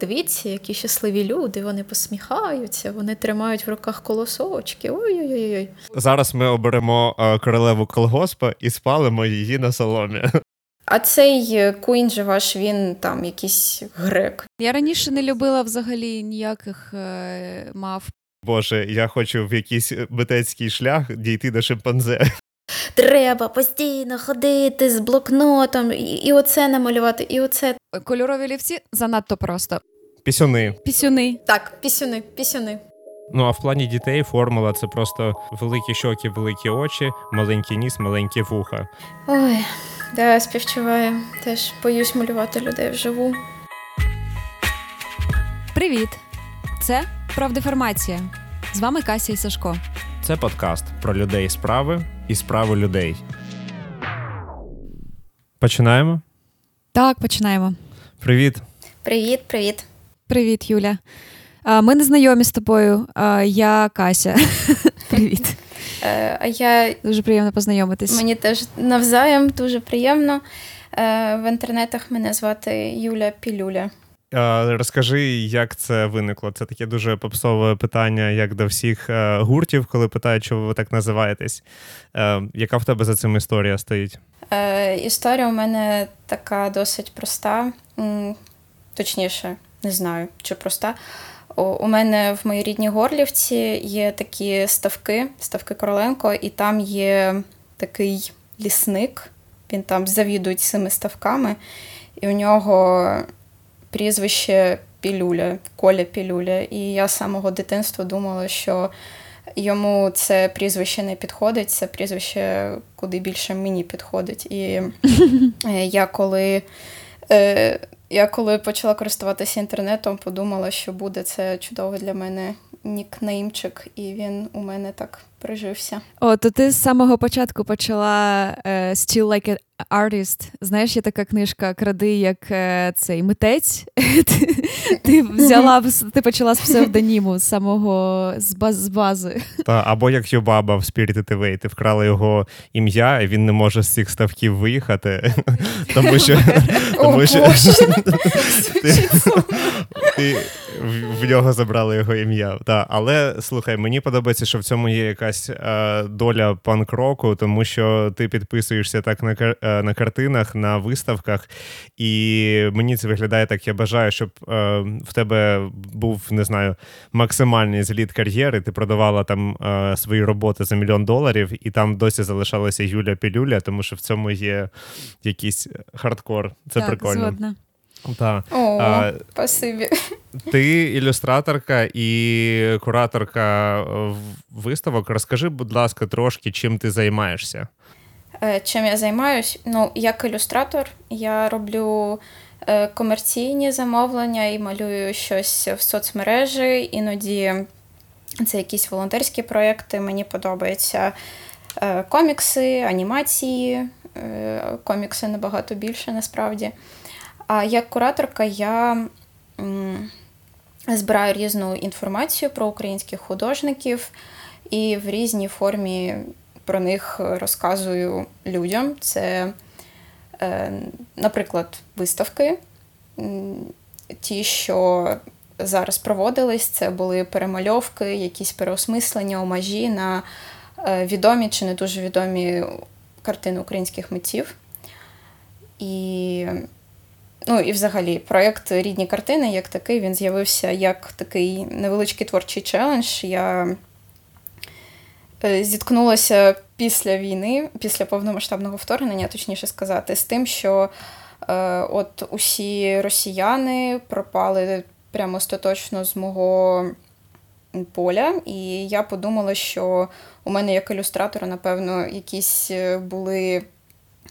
Дивіться, які щасливі люди, вони посміхаються, вони тримають в руках колосочки. Ой-ой-ой. Зараз ми оберемо е, королеву колгоспа і спалимо її на соломі. А цей куін же ваш, він там якийсь грек. Я раніше не любила взагалі ніяких е, мав. Боже, я хочу в якийсь митецький шлях дійти до шимпанзе. Треба постійно ходити з блокнотом, і, і оце намалювати, і оце. Кольорові лівці занадто просто. Пісюни. Пісюни. Так, пісюни, пісюни. Ну а в плані дітей формула це просто великі щоки, великі очі, маленький ніс, маленькі вуха. Ой, да, співчуваю. Теж боюсь малювати людей вживу. Привіт! Це Правдеформація. З вами Кася і Сашко. Це подкаст про людей справи і справи людей. Починаємо? Так, починаємо. Привіт. Привіт, привіт. Привіт, Юля. Ми не знайомі з тобою. Я Кася. Привіт. Е, А я Дуже приємно познайомитись. мені теж навзаєм дуже приємно. Е, В інтернетах мене звати Юля Пілюля. Е, Розкажи, як це виникло? Це таке дуже попсове питання, як до всіх е, гуртів, коли питають, чого ви так називаєтесь. Е, Яка в тебе за цим історія стоїть? Е, Історія у мене така досить проста. Точніше, не знаю, чи проста. У мене в моїй рідній Горлівці є такі ставки, ставки Короленко, і там є такий лісник. Він там завідує цими ставками, і у нього прізвище Пілюля, Коля Пілюля. І я з самого дитинства думала, що йому це прізвище не підходить, це прізвище куди більше мені підходить. І е, я коли. Е, я коли почала користуватися інтернетом, подумала, що буде це чудовий для мене нікнеймчик, і він у мене так прижився. О, то ти з самого початку почала е, Still Like an Artist. Знаєш, є така книжка Кради як е, цей митець. ти, взяла ти почала з псевдоніму з самого з, баз, з бази. Та, або як Йобаба в Spirited Away, ти вкрала його ім'я, і він не може з цих ставків виїхати, тому що, тому що ти, ти в, в нього забрали його ім'я. Та, але слухай, мені подобається, що в цьому є якась е, доля панк-року, тому що ти підписуєшся так на, е, на картинах, на виставках, і мені це виглядає так. Я бажаю, щоб е, в тебе був, не знаю, максимальний зліт кар'єри. Ти продавала там е, свої роботи за мільйон доларів, і там досі залишалася Юля Пілюля, тому що в цьому є якийсь хардкор. Це так, прикольно. згодна. Та. О, А, спасибі. ти ілюстраторка і кураторка виставок. Розкажи, будь ласка, трошки, чим ти займаєшся. Е, Чим я займаюсь? Ну, як ілюстратор, я роблю е, комерційні замовлення і малюю щось в соцмережі. Іноді це якісь волонтерські проекти. Мені подобаються е, комікси, анімації. Комікси набагато більше насправді. А як кураторка я збираю різну інформацію про українських художників і в різній формі про них розказую людям. Це, е, наприклад, виставки. Ті, що зараз проводились, це були перемальовки, якісь переосмислення, омажі на е, відомі чи не дуже відомі картини українських митців. І, ну, і взагалі, проєкт Рідні картини як такий він з'явився як такий невеличкий творчий челендж. Я е, зіткнулася після війни, після повномасштабного вторгнення, точніше сказати, з тим, що е, от усі росіяни пропали прямо остаточно з мого поля, і я подумала, що у мене як ілюстратора, напевно, якісь е, були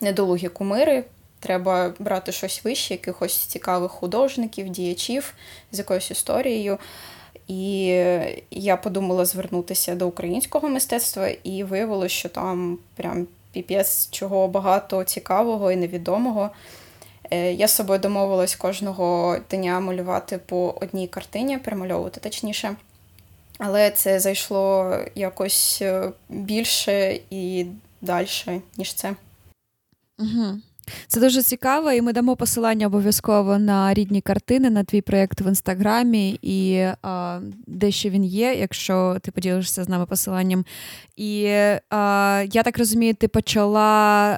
недолугі кумири. Треба брати щось вище, якихось цікавих художників, діячів з якоюсь історією. І я подумала звернутися до українського мистецтва, і виявилося, що там прям піпець чого багато цікавого і невідомого. Е, Я з собою домовилась кожного дня малювати по одній картині, перемальовувати точніше. Але це зайшло якось е, більше і далі, ніж це. Угу. Це дуже цікаво, і ми дамо посилання обов'язково на рідні картини, на твій проєкт в інстаграмі і а, де ще він є, якщо ти поділишся з нами посиланням. І а, я так розумію, ти почала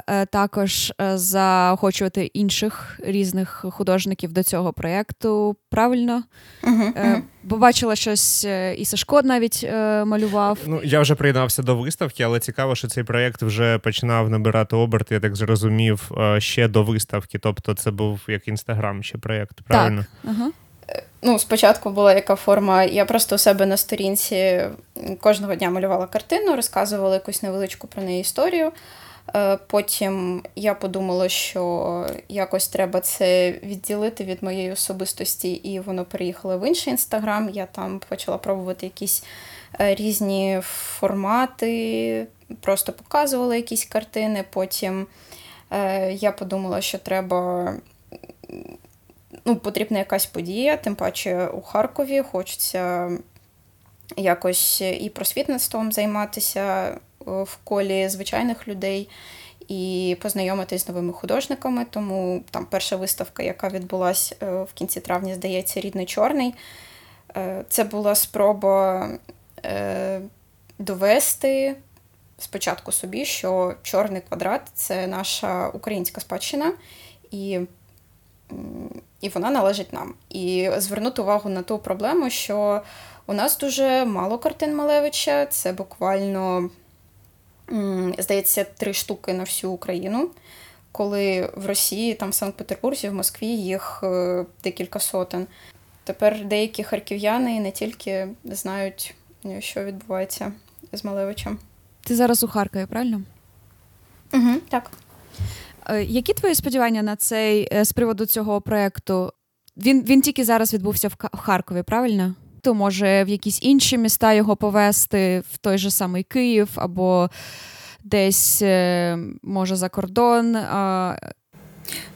а, е, також е, заохочувати інших різних художників до цього проєкту. Правильно? Угу, угу. Бо бачила щось, е, і Сашко навіть е, малював. Ну я вже приєднався до виставки, але цікаво, що цей проєкт вже починав набирати оберти, я так зрозумів, е, ще до виставки. Тобто, це був як інстаграм ще проєкт, правильно? Так. Ага. Ну, спочатку була яка форма. Я просто у себе на сторінці кожного дня малювала картину, розказувала якусь невеличку про неї історію. Е, потім я подумала, що якось треба це відділити від моєї особистості, і воно переїхало в інший інстаграм. Я там почала пробувати якісь е, різні формати, просто показувала якісь картини. Потім е, я подумала, що треба. Ну, Потрібна якась подія, тим паче у Харкові хочеться якось і просвітництвом займатися в колі звичайних людей і познайомитись з новими художниками. Тому там перша виставка, яка відбулася е, в кінці травня, здається, рідний чорний. Е, це була спроба е, довести спочатку собі, що чорний квадрат це наша українська спадщина, і і вона належить нам. І звернути увагу на ту проблему, що у нас дуже мало картин Малевича, це буквально здається, три штуки на всю Україну. Коли в Росії, там в Санкт-Петербурзі, в Москві їх е, декілька сотень. Тепер деякі харків'яни не тільки знають, е, що відбувається з Малевичем. Ти зараз у Харкові, правильно? Угу, Так. Е, які твої сподівання на цей з приводу цього проєкту? Він він тільки зараз відбувся в Харкові, правильно? То може в якісь інші міста його повезти, в той же самий Київ, або десь, е, може, за кордон.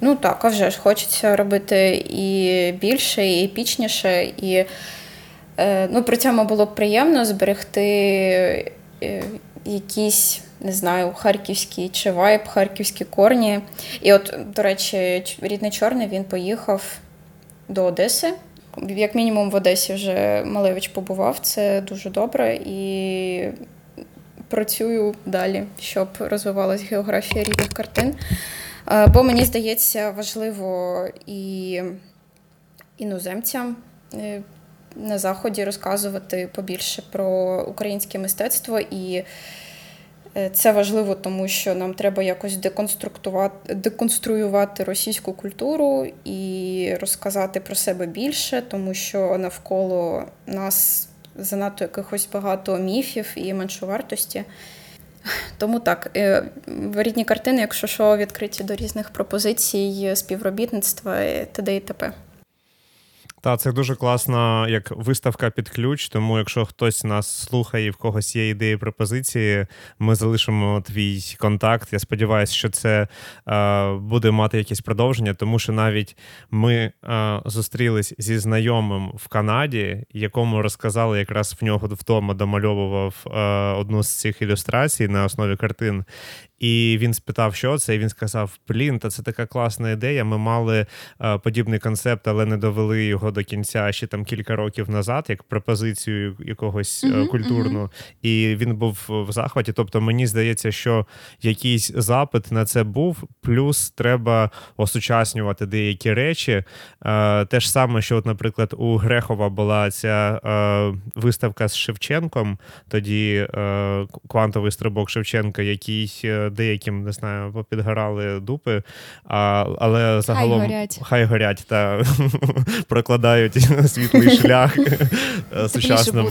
Ну так, а вже ж хочеться робити і більше, і епічніше, і е, ну, при цьому було б приємно зберегти е, якісь. Не знаю, харківський чи вайб, харківські корні. І от, до речі, рідний чорний він поїхав до Одеси як мінімум в Одесі вже Малевич побував, це дуже добре і працюю далі, щоб розвивалась географія рідних картин. Е, бо мені здається, важливо і іноземцям е, на заході розказувати побільше про українське мистецтво і. Е, це важливо, тому що нам треба якось деконструювати російську культуру і розказати про себе більше, тому що навколо нас занадто якихось багато міфів і меншовартості. Тому так, е, рідні картини, якщо що, відкриті до різних пропозицій, співробітництва т.д. і т.п. Та це дуже класна як виставка під ключ. Тому, якщо хтось нас слухає, в когось є ідеї пропозиції, ми залишимо твій контакт. Я сподіваюся, що це е, буде мати якесь продовження, тому що навіть ми е, зустрілись зі знайомим в Канаді, якому розказали, якраз в нього вдома домальовував е, одну з цих ілюстрацій на основі картин. І він спитав, що це, і він сказав: Блін, та це така класна ідея. Ми мали е, подібний концепт, але не довели його до кінця ще там кілька років назад, як пропозицію якогось uh-huh, культурну. Uh-huh. І він був в захваті. Тобто, мені здається, що якийсь запит на це був, плюс треба осучаснювати деякі речі. Е, те ж саме, що, от, наприклад, у Грехова була ця е, виставка з Шевченком, тоді е, квантовий стрибок Шевченка, який деяким не знаю, попідгорали дупи, а, але загалом хай горять, хай горять та прокладають світлий шлях е, сучасному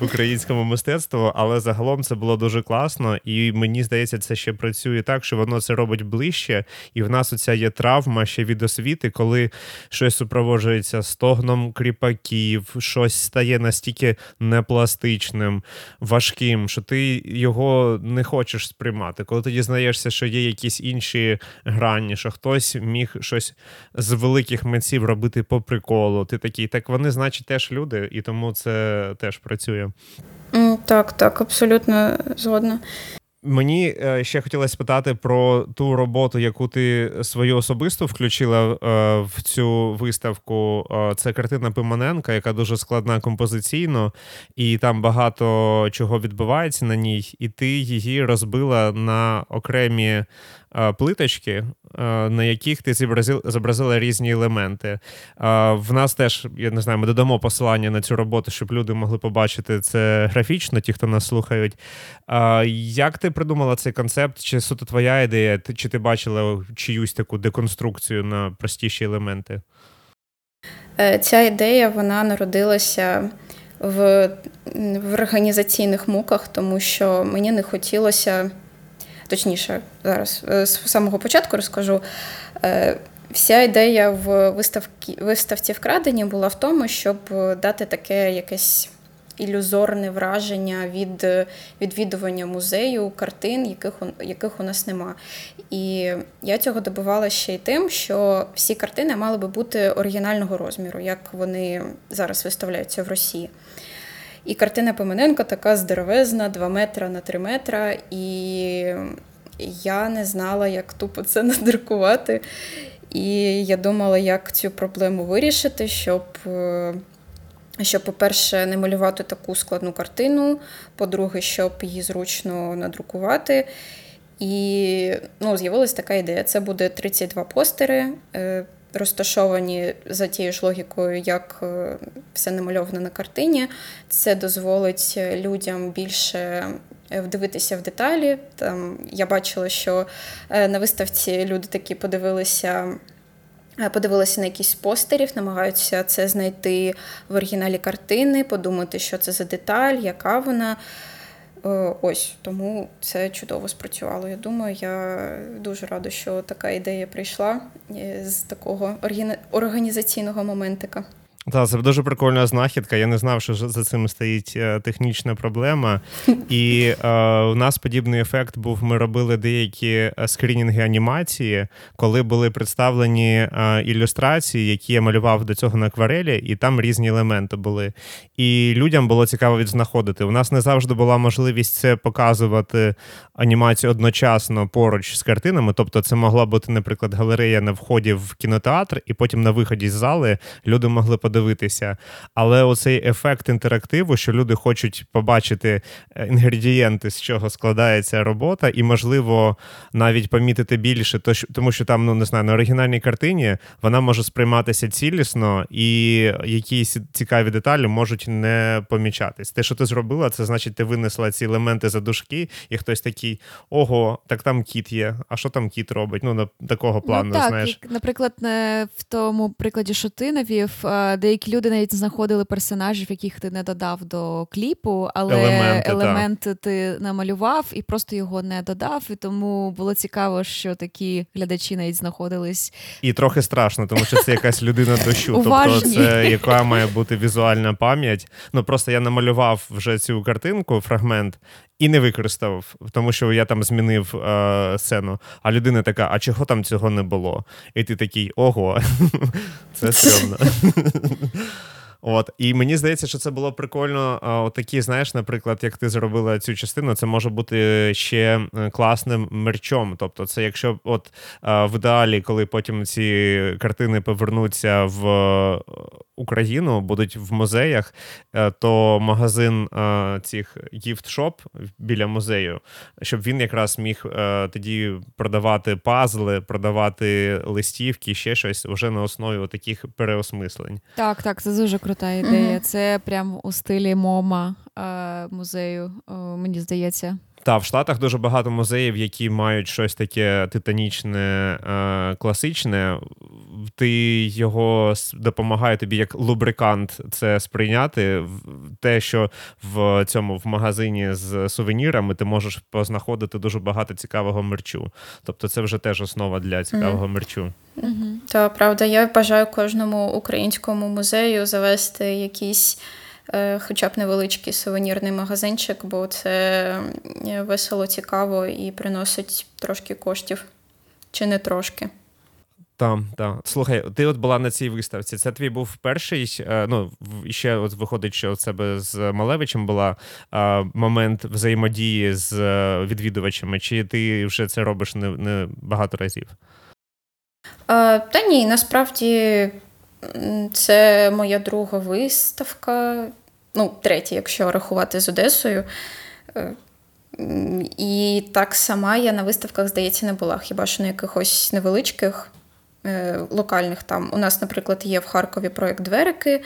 українському мистецтву. Але загалом це було дуже класно, і мені здається, це ще працює так, що воно це робить ближче, і в нас оця є травма ще від освіти, коли щось супроводжується стогном кріпаків, щось стає настільки непластичним, важким, що ти його не хочеш сприймати сприймати. Коли ти дізнаєшся, що є якісь інші грані, що хтось міг щось з великих митців робити по приколу, ти такий, так вони, значить, теж люди, і тому це теж працює. Так, так, абсолютно згодна. Мені е, ще хотілося спитати про ту роботу, яку ти свою особисту включила е, в цю виставку. Е, це картина Пимоненка, яка дуже складна композиційно, і там багато чого відбувається на ній, і ти її розбила на окремі плиточки, на яких ти зобразила різні елементи. В нас теж, я не знаю, ми додамо посилання на цю роботу, щоб люди могли побачити це графічно, ті, хто нас слухають. Як ти придумала цей концепт? Чи суто твоя ідея, чи ти бачила чиюсь таку деконструкцію на простіші елементи? Е, ця ідея вона народилася в, в організаційних муках, тому що мені не хотілося точніше, зараз е, з самого початку розкажу. Е, вся ідея в виставці, виставці вкрадені була в тому, щоб дати таке якесь ілюзорне враження від відвідування музею, картин, яких яких у нас нема. І я цього добивала ще й тим, що всі картини мали би бути оригінального розміру, як вони зараз виставляються в Росії. І картина Пимененка така здоровезна, 2 метра на 3 метра. І я не знала, як тупо це надрукувати. І я думала, як цю проблему вирішити, щоб, е, щоб, по-перше, не малювати таку складну картину, по-друге, щоб її зручно надрукувати. І ну, з'явилася така ідея: це буде 32 постери. Е, розташовані за тією ж логікою, як е, все намальовано на картині. Це дозволить людям більше е, вдивитися в деталі. Там Я бачила, що е, на виставці люди такі подивилися. Подивилися на якісь постерів, намагаються це знайти в оригіналі картини, подумати, що це за деталь, яка вона. Е, ось тому це чудово спрацювало. Я думаю, я дуже рада, що така ідея прийшла е, з такого організаційного моментика. Так, це дуже прикольна знахідка. Я не знав, що за цим стоїть е, технічна проблема. І е, у нас подібний ефект був: ми робили деякі е, скринінги анімації, коли були представлені е, ілюстрації, які я малював до цього на акварелі, і там різні елементи були. І людям було цікаво відзнаходити. У нас не завжди була можливість це показувати анімацію одночасно поруч з картинами. Тобто, це могла бути, наприклад, галерея на вході в кінотеатр, і потім на виході з зали люди могли подивитися подивитися. Але оцей ефект інтерактиву, що люди хочуть побачити е, інгредієнти, з чого складається робота, і, можливо, навіть помітити більше, тому що там, ну не знаю, на оригінальній картині вона може сприйматися цілісно, і якісь цікаві деталі можуть не помічатись. Те, що ти зробила, це значить, ти винесла ці елементи за дужки, і хтось такий: ого, так там кіт є. А що там кіт робить? Ну, на такого ну, плану, ну, так, знаєш. І, наприклад, в тому прикладі, що ти навів, деякі люди навіть знаходили персонажів, яких ти не додав до кліпу, але елементи, елементи ти намалював і просто його не додав. І тому було цікаво, що такі глядачі навіть знаходились. І трохи страшно, тому що це якась людина дощу. Тобто, це яка має бути візуальна пам'ять. Ну просто я намалював вже цю картинку, фрагмент. І не використав, тому що я там змінив е, сцену. А людина така: а чого там цього не було? І ти такий ого, це стрьомно. От, і мені здається, що це було прикольно. От такі, знаєш, наприклад, як ти зробила цю частину, це може бути ще е, класним мерчом. Тобто, це якщо от в ідеалі, коли потім ці картини повернуться в е, Україну, будуть в музеях, е, то магазин цих gift-shop біля музею, щоб він якраз міг тоді продавати пазли, продавати листівки, ще щось вже на основі таких переосмислень. Так, так, це дуже крута ідея. Це прям у стилі мома е, музею, е, мені здається. Та в Штатах дуже багато музеїв, які мають щось таке титанічне, е, класичне. Ти його допомагає тобі як лубрикант це сприйняти. Те, що в цьому в магазині з сувенірами ти можеш познаходити дуже багато цікавого мерчу. Тобто, це вже теж основа для цікавого mm-hmm. мерчу. Mm-hmm. Та правда, я бажаю кожному українському музею завести якісь. Е, хоча б невеличкий сувенірний магазинчик, бо це весело, цікаво і приносить трошки коштів, чи не трошки. Так, так. Слухай, ти от була на цій виставці. Це твій був перший. Е, ну ще от виходить, що у себе з Малевичем була момент взаємодії з е, відвідувачами. Чи ти вже це робиш не, не багато разів? Та ні, насправді це моя друга виставка, ну, третя, якщо рахувати з Одесою. Е, і так сама я на виставках, здається, не була. Хіба що на якихось невеличких е, локальних там. У нас, наприклад, є в Харкові проєкт Дверики,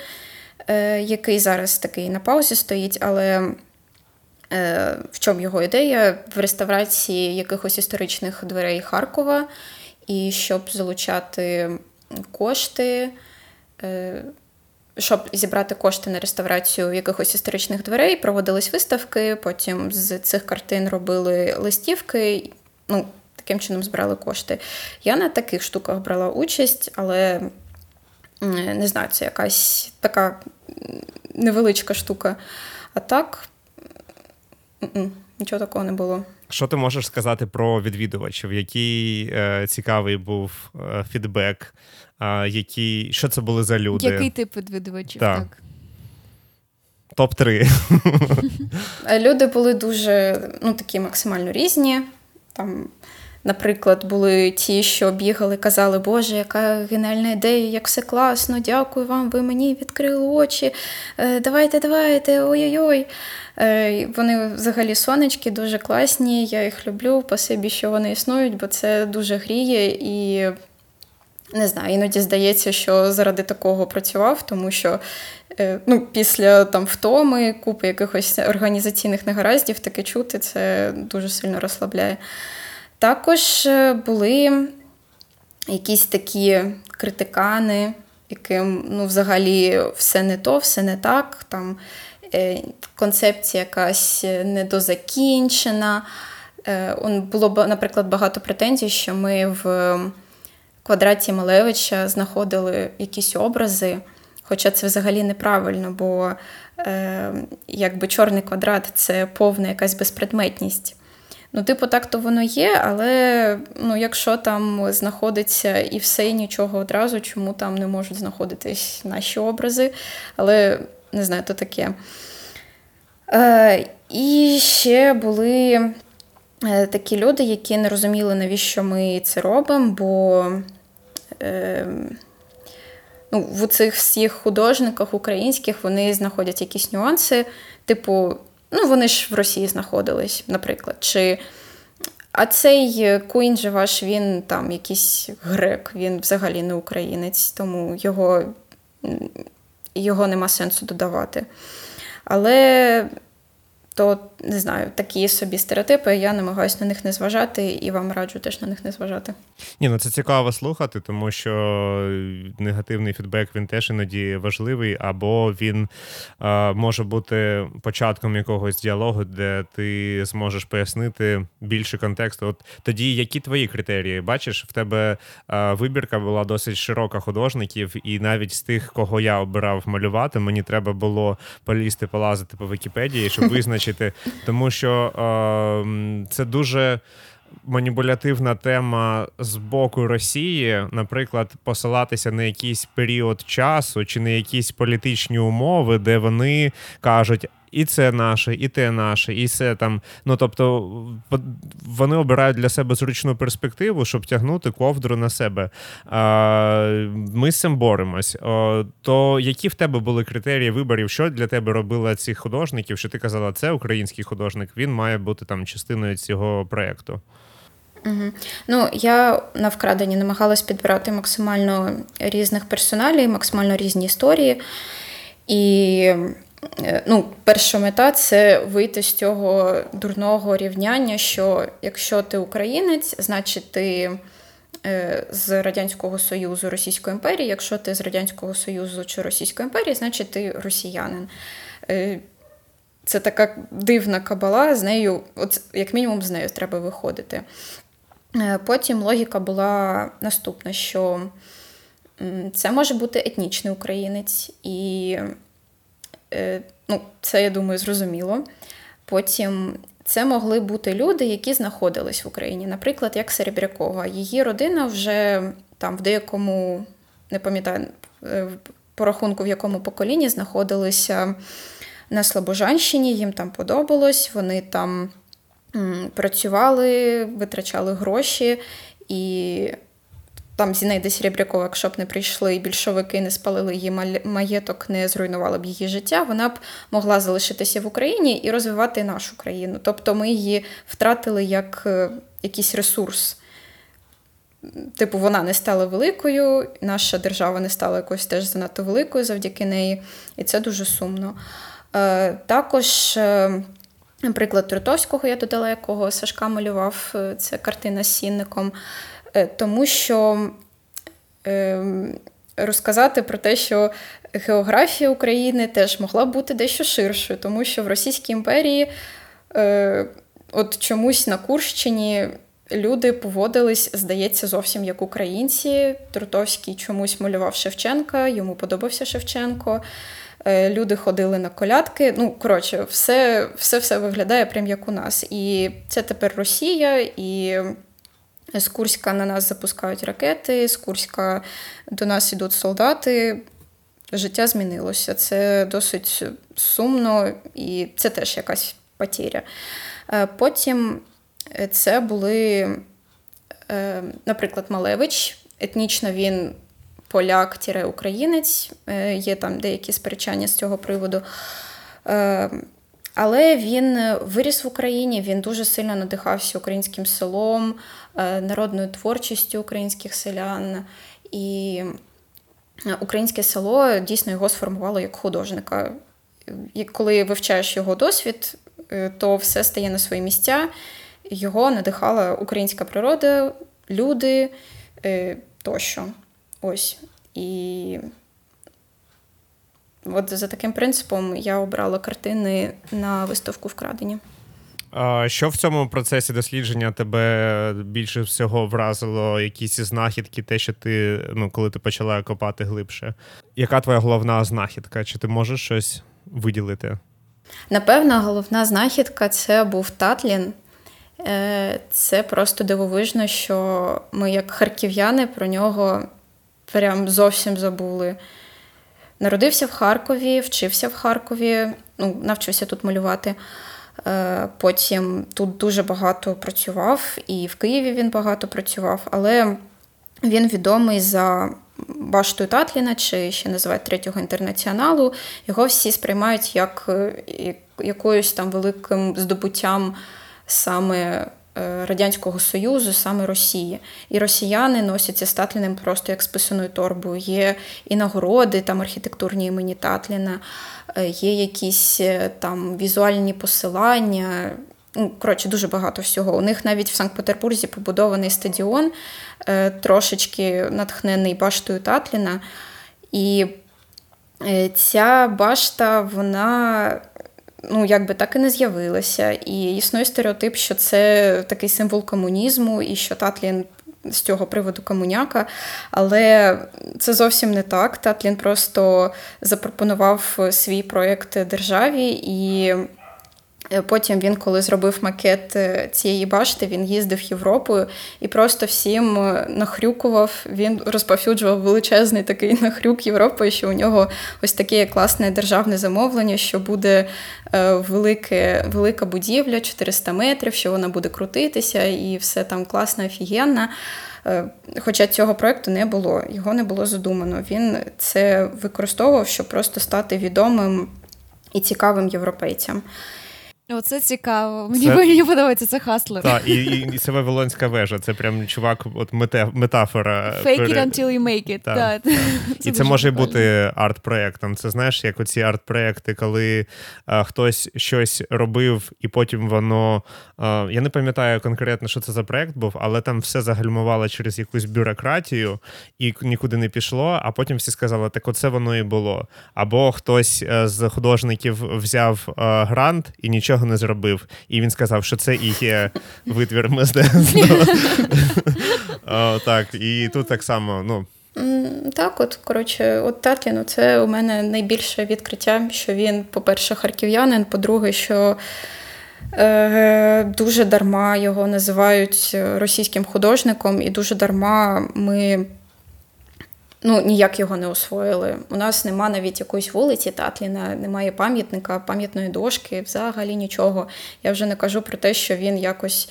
е, який зараз такий на паузі стоїть, але в чому його ідея? В реставрації якихось історичних дверей Харкова, і щоб залучати кошти. Е, щоб зібрати кошти на реставрацію якихось історичних дверей, проводились виставки, потім з цих картин робили листівки, ну, таким чином збирали кошти. Я на таких штуках брала участь, але не знаю, це якась така невеличка штука. А так, нічого такого не було. Що ти можеш сказати про відвідувачів? Який е, цікавий був е, фідбек Е, які, що це були за люди. Який тип відвідувачів? Так. так. Топ-3. Люди були дуже ну, такі максимально різні. Там, Наприклад, були ті, що бігали, казали, Боже, яка геніальна ідея, як все класно, дякую вам, ви мені відкрили очі. Е, давайте, давайте, ой-ой-ой. Е, вони взагалі сонечки, дуже класні. Я їх люблю. Спасибі, що вони існують, бо це дуже гріє і не знаю, іноді здається, що заради такого працював, тому що е, ну, після там втоми, купи якихось організаційних негараздів таке чути, це дуже сильно розслабляє. Також е, були якісь такі критикани, яким ну, взагалі все не то, все не так. Там е, Концепція якась недозакінчена. Було, наприклад, багато претензій, що ми в квадраті Малевича знаходили якісь образи. Хоча це взагалі неправильно, бо е, якби чорний квадрат це повна якась безпредметність. Ну, типу, так то воно є, але ну, якщо там знаходиться і все, і нічого одразу, чому там не можуть знаходитись наші образи, але не знаю, то таке. Е, І ще були е, такі люди, які не розуміли, навіщо ми це робимо, бо е, ну, в цих всіх художниках українських вони знаходять якісь нюанси, типу, ну вони ж в Росії знаходились, наприклад. Чи а цей Куін же ваш, він там якийсь грек, він взагалі не українець, тому його його нема сенсу додавати. Але то не знаю, такі собі стереотипи. Я намагаюся на них не зважати, і вам раджу теж на них не зважати. Ні, ну це цікаво слухати, тому що негативний фідбек він теж іноді важливий, або він а, може бути початком якогось діалогу, де ти зможеш пояснити більше контексту. От тоді, які твої критерії? Бачиш, в тебе а, вибірка була досить широка художників, і навіть з тих, кого я обирав малювати, мені треба було полізти, полазити по Вікіпедії, щоб визначити вирішити, тому що е, це дуже. Маніпулятивна тема з боку Росії, наприклад, посилатися на якийсь період часу чи на якісь політичні умови, де вони кажуть, і це наше, і те наше, і це там. Ну тобто вони обирають для себе зручну перспективу, щоб тягнути ковдру на себе. Ми з цим боремось. То які в тебе були критерії виборів, що для тебе робила цих художників? Що ти казала, це український художник, він має бути там частиною цього проєкту? Угу. Ну, я на вкраденні намагалась підбирати максимально різних персоналів, максимально різні історії. І ну, перша мета це вийти з цього дурного рівняння, що якщо ти українець, значить ти е, з Радянського Союзу Російської імперії, якщо ти з Радянського Союзу чи Російської імперії, значить ти росіянин. Е, це така дивна кабала, з нею, от як мінімум, з нею треба виходити. Потім логіка була наступна: що це може бути етнічний українець, і Е, ну, це, я думаю, зрозуміло. Потім це могли бути люди, які знаходились в Україні, наприклад, як Серебрякова. Її родина вже там в деякому, не пам'ятаю, е, по рахунку, в якому поколінні знаходилися на Слобожанщині, їм там подобалось, вони там працювали, витрачали гроші, і там Зінейда Серебрякова, якщо б не прийшли більшовики, не спалили її маєток, не зруйнували б її життя, вона б могла залишитися в Україні і розвивати нашу країну. Тобто ми її втратили як е, якийсь ресурс. Типу, вона не стала великою, наша держава не стала якось теж занадто великою завдяки неї, і це дуже сумно. Е, також, е, наприклад, Трутовського я додала, якого Сашка малював, це картина з сінником. Е, тому що ем, розказати про те, що географія України теж могла бути дещо ширшою, тому що в Російській імперії е, от чомусь на Курщині. Люди поводились, здається, зовсім як українці. Трутовський чомусь малював Шевченка, йому подобався Шевченко. Е, люди ходили на колядки. Ну, коротше, все все, все виглядає прям як у нас. І це тепер Росія, і з Курська на нас запускають ракети, з Курська до нас йдуть солдати. Життя змінилося. Це досить сумно і це теж якась потеря. Е, потім е, це були, е, наприклад, Малевич. Етнічно він поляк-українець, є там деякі сперечання з цього приводу. Але він виріс в Україні, він дуже сильно надихався українським селом, народною творчістю українських селян. І е, українське село дійсно його сформувало як художника. І коли вивчаєш його досвід, е, то все стає на свої місця. Його надихала українська природа, люди тощо. Ось. І от за таким принципом я обрала картини на виставку вкрадені. Що в цьому процесі дослідження тебе більше всього вразило? Якісь знахідки, те, що ти ну, коли ти почала копати глибше? Яка твоя головна знахідка? Чи ти можеш щось виділити? Напевно, головна знахідка це був Татлін. Е, це просто дивовижно, що ми, як харків'яни, про нього прям зовсім забули. Народився в Харкові, вчився в Харкові, ну, навчився тут малювати. Е, потім тут дуже багато працював, і в Києві він багато працював, але він відомий за баштою Татліна, чи ще називають третього інтернаціоналу. Його всі сприймають як е, якоюсь там великим здобуттям саме Радянського Союзу, саме Росії. І росіяни носяться з Татліним просто як списаною торбою. Є і нагороди, там архітектурні імені Татліна, е, є якісь е, там візуальні посилання. Ну, коротше, дуже багато всього. У них навіть в Санкт-Петербурзі побудований стадіон, трошечки натхнений баштою Татліна. І ця башта, вона ну, якби так і не з'явилася. І існує стереотип, що це такий символ комунізму, і що Татлін. З цього приводу комуняка, але це зовсім не так. Татлін просто запропонував свій проєкт державі, і потім він, коли зробив макет е, цієї башти, він їздив Європою і просто всім е, нахрюкував. Він розповсюджував величезний такий нахрюк Європою, що у нього ось таке класне державне замовлення, що буде велике, велика будівля, 400 метрів, що вона буде крутитися, і все там класно, офігенно. Хоча цього проєкту не було, його не було задумано. Він це використовував, щоб просто стати відомим і цікавим європейцям. Оце цікаво. Мені це... мені подобається це хаслер. Так, і і, і це Вавилонська вежа. Це прям чувак, от мете, метафора. Fake пере... it until you make it. Так, так. так. Це і це може прикольно. бути арт-проєктом. Це знаєш, як оці арт-проєкти, коли а, хтось щось робив, і потім воно. А, я не пам'ятаю конкретно, що це за проєкт був, але там все загальмувало через якусь бюрократію і нікуди не пішло. А потім всі сказали, так оце воно і було. Або хтось е, з художників взяв а, грант і нічого нічого не зробив. І він сказав, що це і є витвір мистецтва. Так, і тут так само, ну. Так, от, коротше, от Татлін, це у мене найбільше відкриття, що він, по-перше, харків'янин, по-друге, що е, дуже дарма його називають російським художником, і дуже дарма ми ну, ніяк його не освоїли. У нас нема навіть якоїсь вулиці Татліна, немає пам'ятника, пам'ятної дошки, взагалі нічого. Я вже не кажу про те, що він якось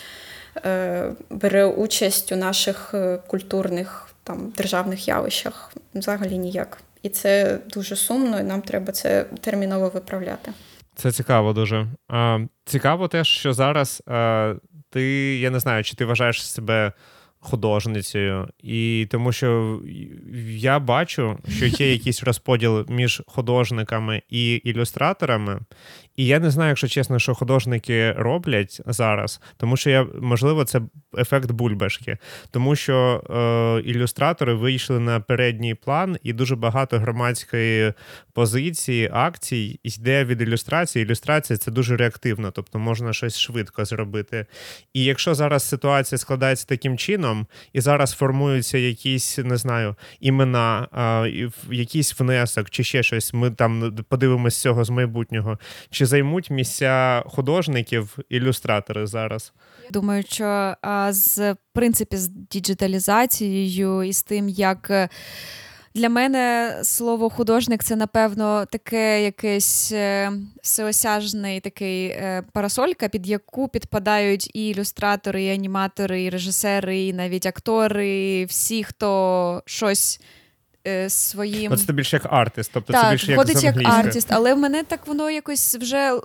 е, бере участь у наших е, культурних там, державних явищах. Взагалі ніяк. І це дуже сумно, і нам треба це терміново виправляти. Це цікаво дуже. Цікаво те, що зараз а, ти, я не знаю, чи ти вважаєш себе художницею, і тому що я бачу, що є якийсь розподіл між художниками і ілюстраторами, і я не знаю, якщо чесно, що художники роблять зараз, тому що я можливо це ефект бульбашки, тому що е, ілюстратори вийшли на передній план, і дуже багато громадської позиції, акцій йде від ілюстрації. Ілюстрація це дуже реактивно, тобто можна щось швидко зробити. І якщо зараз ситуація складається таким чином, і зараз формуються якісь, не знаю, імена, е, якийсь внесок чи ще щось, ми там подивимося цього з майбутнього. чи займуть місця художників, ілюстратори зараз? Думаю, що з принципі з діджиталізацією і з тим, як. Е, для мене слово художник це, напевно, таке якесь е, всеосяжний такий е, парасолька, під яку підпадають і ілюстратори, і аніматори, і режисери, і навіть актори, всі, хто щось своїм. Ну, це більше як артист, тобто так, це більше входить як, як артист, але в мене так воно якось вже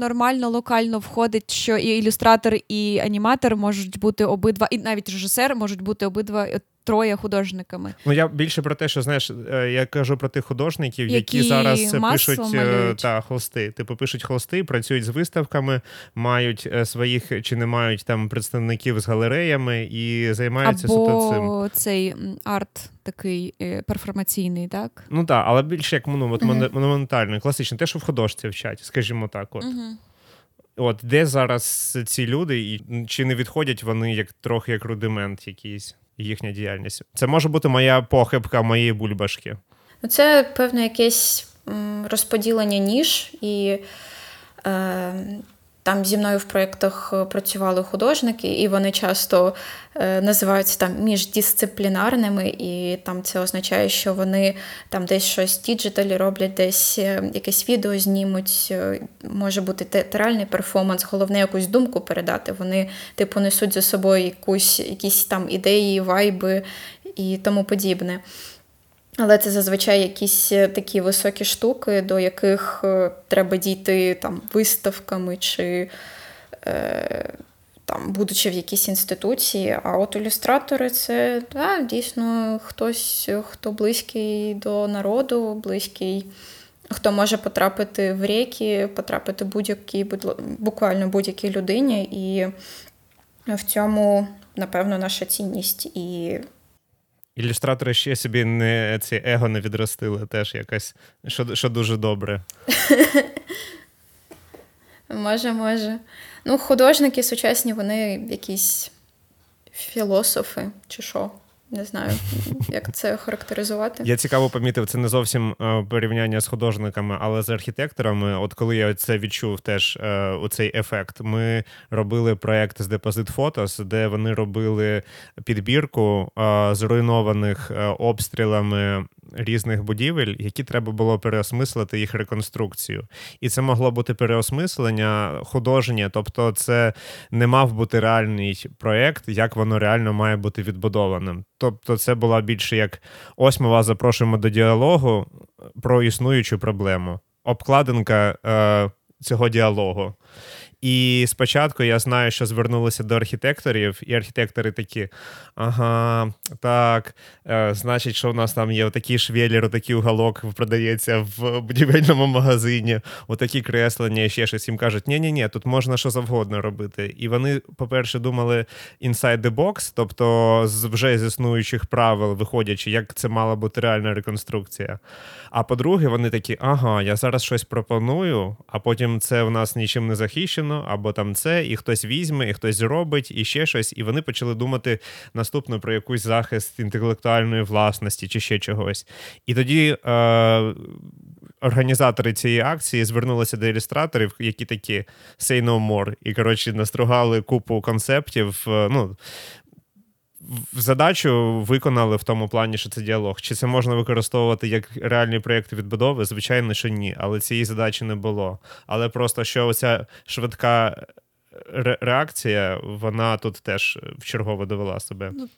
нормально, локально входить, що і ілюстратор, і аніматор можуть бути обидва, і навіть режисер можуть бути обидва троє художниками. Ну я більше про те, що знаєш, е, я кажу про тих художників, які, які зараз пишуть е, малюють. та холсти. Типу пишуть холсти, працюють з виставками, мають е, своїх чи не мають там представників з галереями і займаються Або цим. цей арт такий перформаційний, так? Ну так, але більше як ну, от, uh-huh. монументальний, класичний, те, що в художці вчать, скажімо так. от. Uh-huh. От де зараз ці люди, і чи не відходять вони як трохи як рудимент якийсь? Їхня діяльність. Це може бути моя похибка моєї бульбашки. Це певне якесь розподілення ніж і. Е, там зі мною в проєктах е, працювали художники, і вони часто е, називаються там міждисциплінарними, і там це означає, що вони там десь щось діджиталі роблять, десь е, якесь відео знімуть, може бути театральний перформанс, головне якусь думку передати. Вони, типу, несуть за собою якусь, якісь там ідеї, вайби і тому подібне. Але це зазвичай якісь е, такі високі штуки, до яких е, треба дійти там виставками чи е, там, будучи в якійсь інституції. А от ілюстратори це да, дійсно хтось, хто близький до народу, близький, хто може потрапити в ріки, потрапити будь-якій, буквально будь-якій людині. І в цьому, напевно, наша цінність. І Ілюстратори ще собі не ці его не відростили, теж якось, що що дуже добре. Може, може. Ну, художники сучасні, вони якісь філософи, чи що. Не знаю, як це характеризувати. Я цікаво помітив, це не зовсім е, порівняння з художниками, але з архітекторами. От коли я це відчув, теж е, у цей ефект, ми робили проект з Deposit Photos, де вони робили підбірку е, зруйнованих обстрілами різних будівель, які треба було переосмислити їх реконструкцію. І це могло бути переосмислення художнє, тобто це не мав бути реальний проєкт, як воно реально має бути відбудованим. Тобто, це була більше як ось ми вас запрошуємо до діалогу про існуючу проблему. Обкладинка е, цього діалогу. І спочатку я знаю, що звернулися до архітекторів, і архітектори такі: ага, так, е, значить, що в нас там є отакий швелір, отакий уголок продається в будівельному магазині, отакі креслення, і ще щось їм кажуть, ні ні ні тут можна що завгодно робити. І вони, по-перше, думали inside the box, тобто з вже з існуючих правил, виходячи, як це мала бути реальна реконструкція. А по-друге, вони такі, ага, я зараз щось пропоную, а потім це в нас нічим не захищено, або там це, і хтось візьме, і хтось зробить, і ще щось. І вони почали думати наступно про якийсь захист інтелектуальної власності чи ще чогось. І тоді. Е- Організатори цієї акції звернулися до ілюстраторів, які такі say no more, і коротше настругали купу концептів. Е, ну задачу виконали в тому плані, що це діалог. Чи це можна використовувати як реальні проєкти відбудови? Звичайно, що ні, але цієї задачі не було. Але просто що оця швидка реакція, вона тут теж вчергово довела себе. Ну,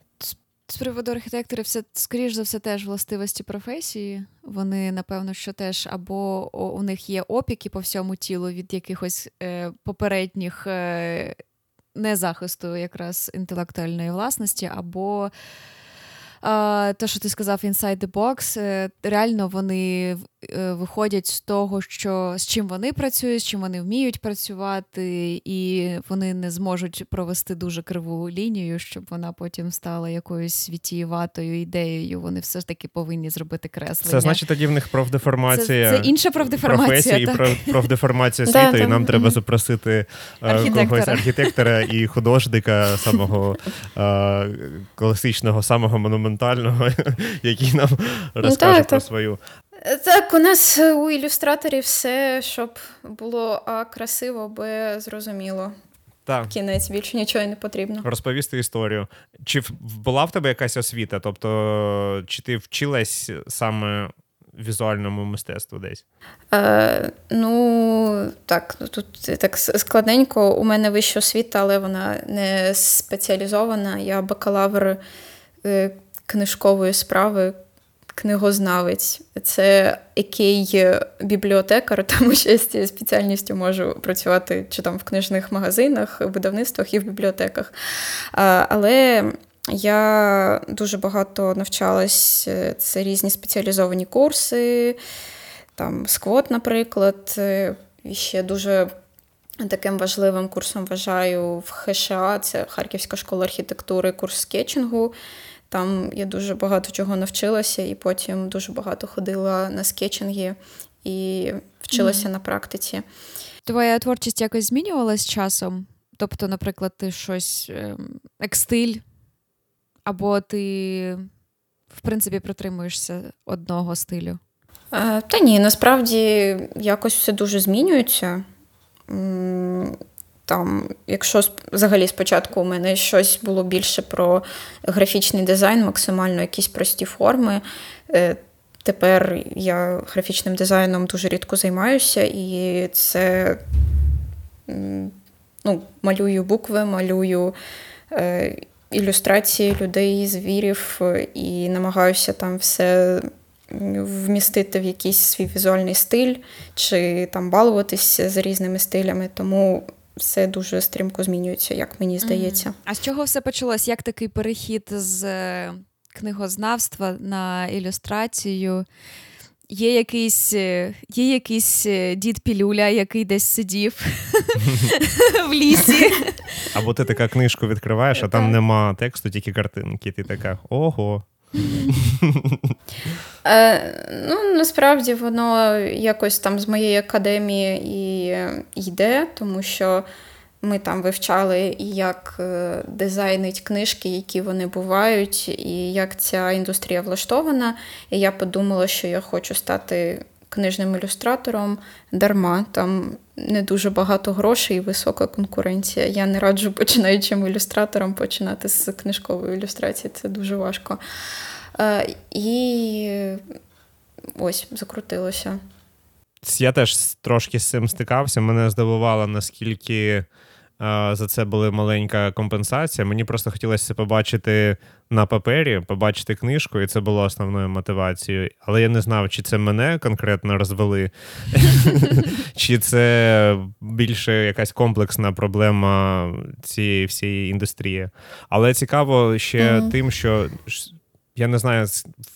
з приводу архітекторів, це, скоріш за все, теж властивості професії. Вони, напевно, що теж або у них є опіки по всьому тілу від якихось е, попередніх е, незахисту якраз інтелектуальної власності, або те, що ти сказав Inside the Box, е, реально вони е, виходять з того, що з чим вони працюють, з чим вони вміють працювати, і вони не зможуть провести дуже криву лінію, щоб вона потім стала якоюсь вітієватою ідеєю. Вони все ж таки повинні зробити креслення. Це значить тоді в них профдеформація. Це, це інша профдеформація. і профдеформація світу, і нам треба запросити е, когось архітектора і художника самого класичного, самого монументального документального, який нам ну, розкаже так, про свою. Так, у нас у ілюстраторів все, щоб було а красиво, б зрозуміло. Так. Кінець більше нічого не потрібно. Розповісти історію. Чи була в тебе якась освіта? Тобто, чи ти вчилась саме візуальному мистецтву десь? Е, Ну, так, тут так складненько. У мене вища освіта, але вона не спеціалізована. Я бакалавр е, книжкової справи. Книгознавець, це який бібліотекар, тому що я з цією спеціальністю можу працювати чи там в книжних магазинах, видавництвах і в бібліотеках. Але я дуже багато навчалась, е, це різні спеціалізовані курси, там сквот, наприклад. Е, і ще дуже таким важливим курсом вважаю в ХША, це Харківська школа архітектури, курс скетчингу. Там я дуже багато чого навчилася, і потім дуже багато ходила на скетчинги і вчилася mm. на практиці. Твоя творчість якось змінювалась часом? Тобто, наприклад, ти щось ем, як стиль, або ти, в принципі, притримуєшся одного стилю? Е, та ні, насправді якось все дуже змінюється. Там, Якщо взагалі спочатку у мене щось було більше про графічний дизайн, максимально якісь прості форми. Е, тепер я графічним дизайном дуже рідко займаюся, і це ну, малюю букви, малюю е, ілюстрації людей, звірів, і намагаюся там все вмістити в якийсь свій візуальний стиль, чи там балуватися за різними стилями. Тому все дуже стрімко змінюється, як мені здається. Mm. А з чого все почалось? Як такий перехід з е, книгознавства на ілюстрацію? Є якийсь е, є якийсь е, дід Пілюля, який десь сидів в лісі. Або ти така книжку відкриваєш, а там нема тексту, тільки картинки. Ти така ого. Е, ну, Насправді воно якось там з моєї академії і йде, тому що ми там вивчали, як е, дизайнить книжки, які вони бувають, і як ця індустрія влаштована. І я подумала, що я хочу стати книжним ілюстратором дарма. Там не дуже багато грошей і висока конкуренція. Я не раджу починаючим ілюстратором починати з книжкової ілюстрації. Це дуже важко. Е, і ось закрутилося. Я теж трошки з цим стикався. Мене здивувало, наскільки за це була маленька компенсація. Мені просто хотілося це побачити на папері, побачити книжку, і це було основною мотивацією. Але я не знав, чи це мене конкретно розвели, чи це більше якась комплексна проблема цієї всієї індустрії. Але цікаво ще тим, що я не знаю,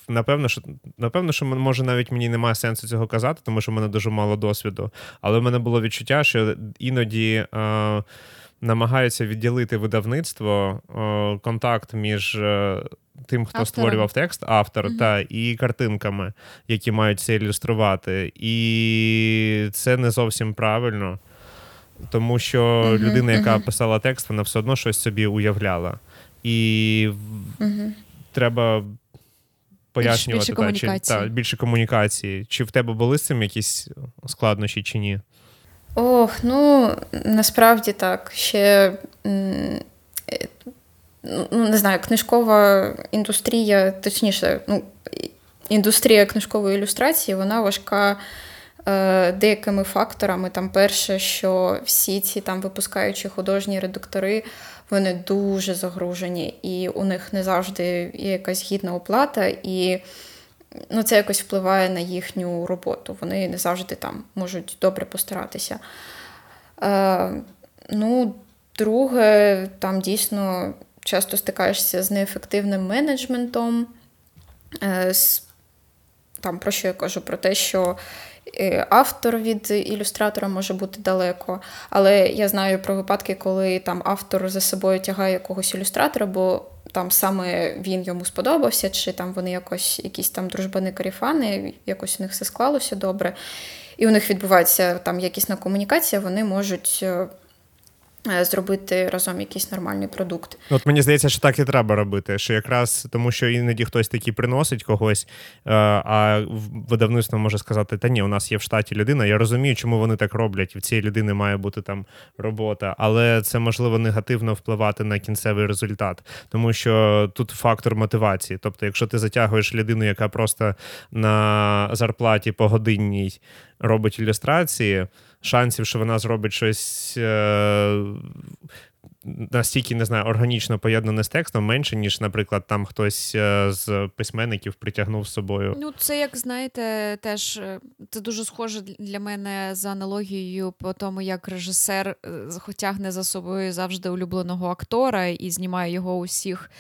напевно, що напевно, що може навіть мені немає сенсу цього казати, тому що в мене дуже мало досвіду. Але в мене було відчуття, що іноді е, намагаються відділити видавництво, е, контакт між е, тим, хто Автором. створював текст, автор, mm та і картинками, які мають це ілюструвати. І це не зовсім правильно, тому що mm-hmm. людина, яка mm-hmm. писала текст, вона все одно щось собі уявляла. І треба пояснювати більше, більше та, чи, та, більше комунікації. Чи в тебе були з цим якісь складнощі, чи ні? Ох, ну насправді так. Ще ну, не знаю, книжкова індустрія, точніше, ну, індустрія книжкової ілюстрації, вона важка. Е, деякими факторами, там перше, що всі ці там випускаючі художні редактори, вони дуже загружені, і у них не завжди є якась гідна оплата, і ну, це якось впливає на їхню роботу. Вони не завжди там можуть добре постаратися. Е, Ну, друге, там дійсно часто стикаєшся з неефективним менеджментом. Е, там, Про що я кажу? Про те, що е, автор від ілюстратора може бути далеко. Але я знаю про випадки, коли там автор за собою тягає якогось ілюстратора, бо там саме він йому сподобався, чи там вони якось якісь там дружбани каріфани, якось у них все склалося добре. І у них відбувається там якісна комунікація, вони можуть е, зробити разом якийсь нормальний продукт. От мені здається, що так і треба робити. Що якраз тому, що іноді хтось такий приносить когось, е, а видавництво може сказати: Та ні, у нас є в штаті людина. Я розумію, чому вони так роблять. В цієї людини має бути там робота, але це можливо негативно впливати на кінцевий результат, тому що тут фактор мотивації. Тобто, якщо ти затягуєш людину, яка просто на зарплаті погодинній робить ілюстрації шансів, що вона зробить щось е, настільки не знаю, органічно поєднане з текстом менше, ніж, наприклад, там хтось е, з письменників притягнув з собою. Ну, це як знаєте, теж е, це дуже схоже для мене за аналогією по тому, як режисер е, тягне за собою завжди улюбленого актора і знімає його у всіх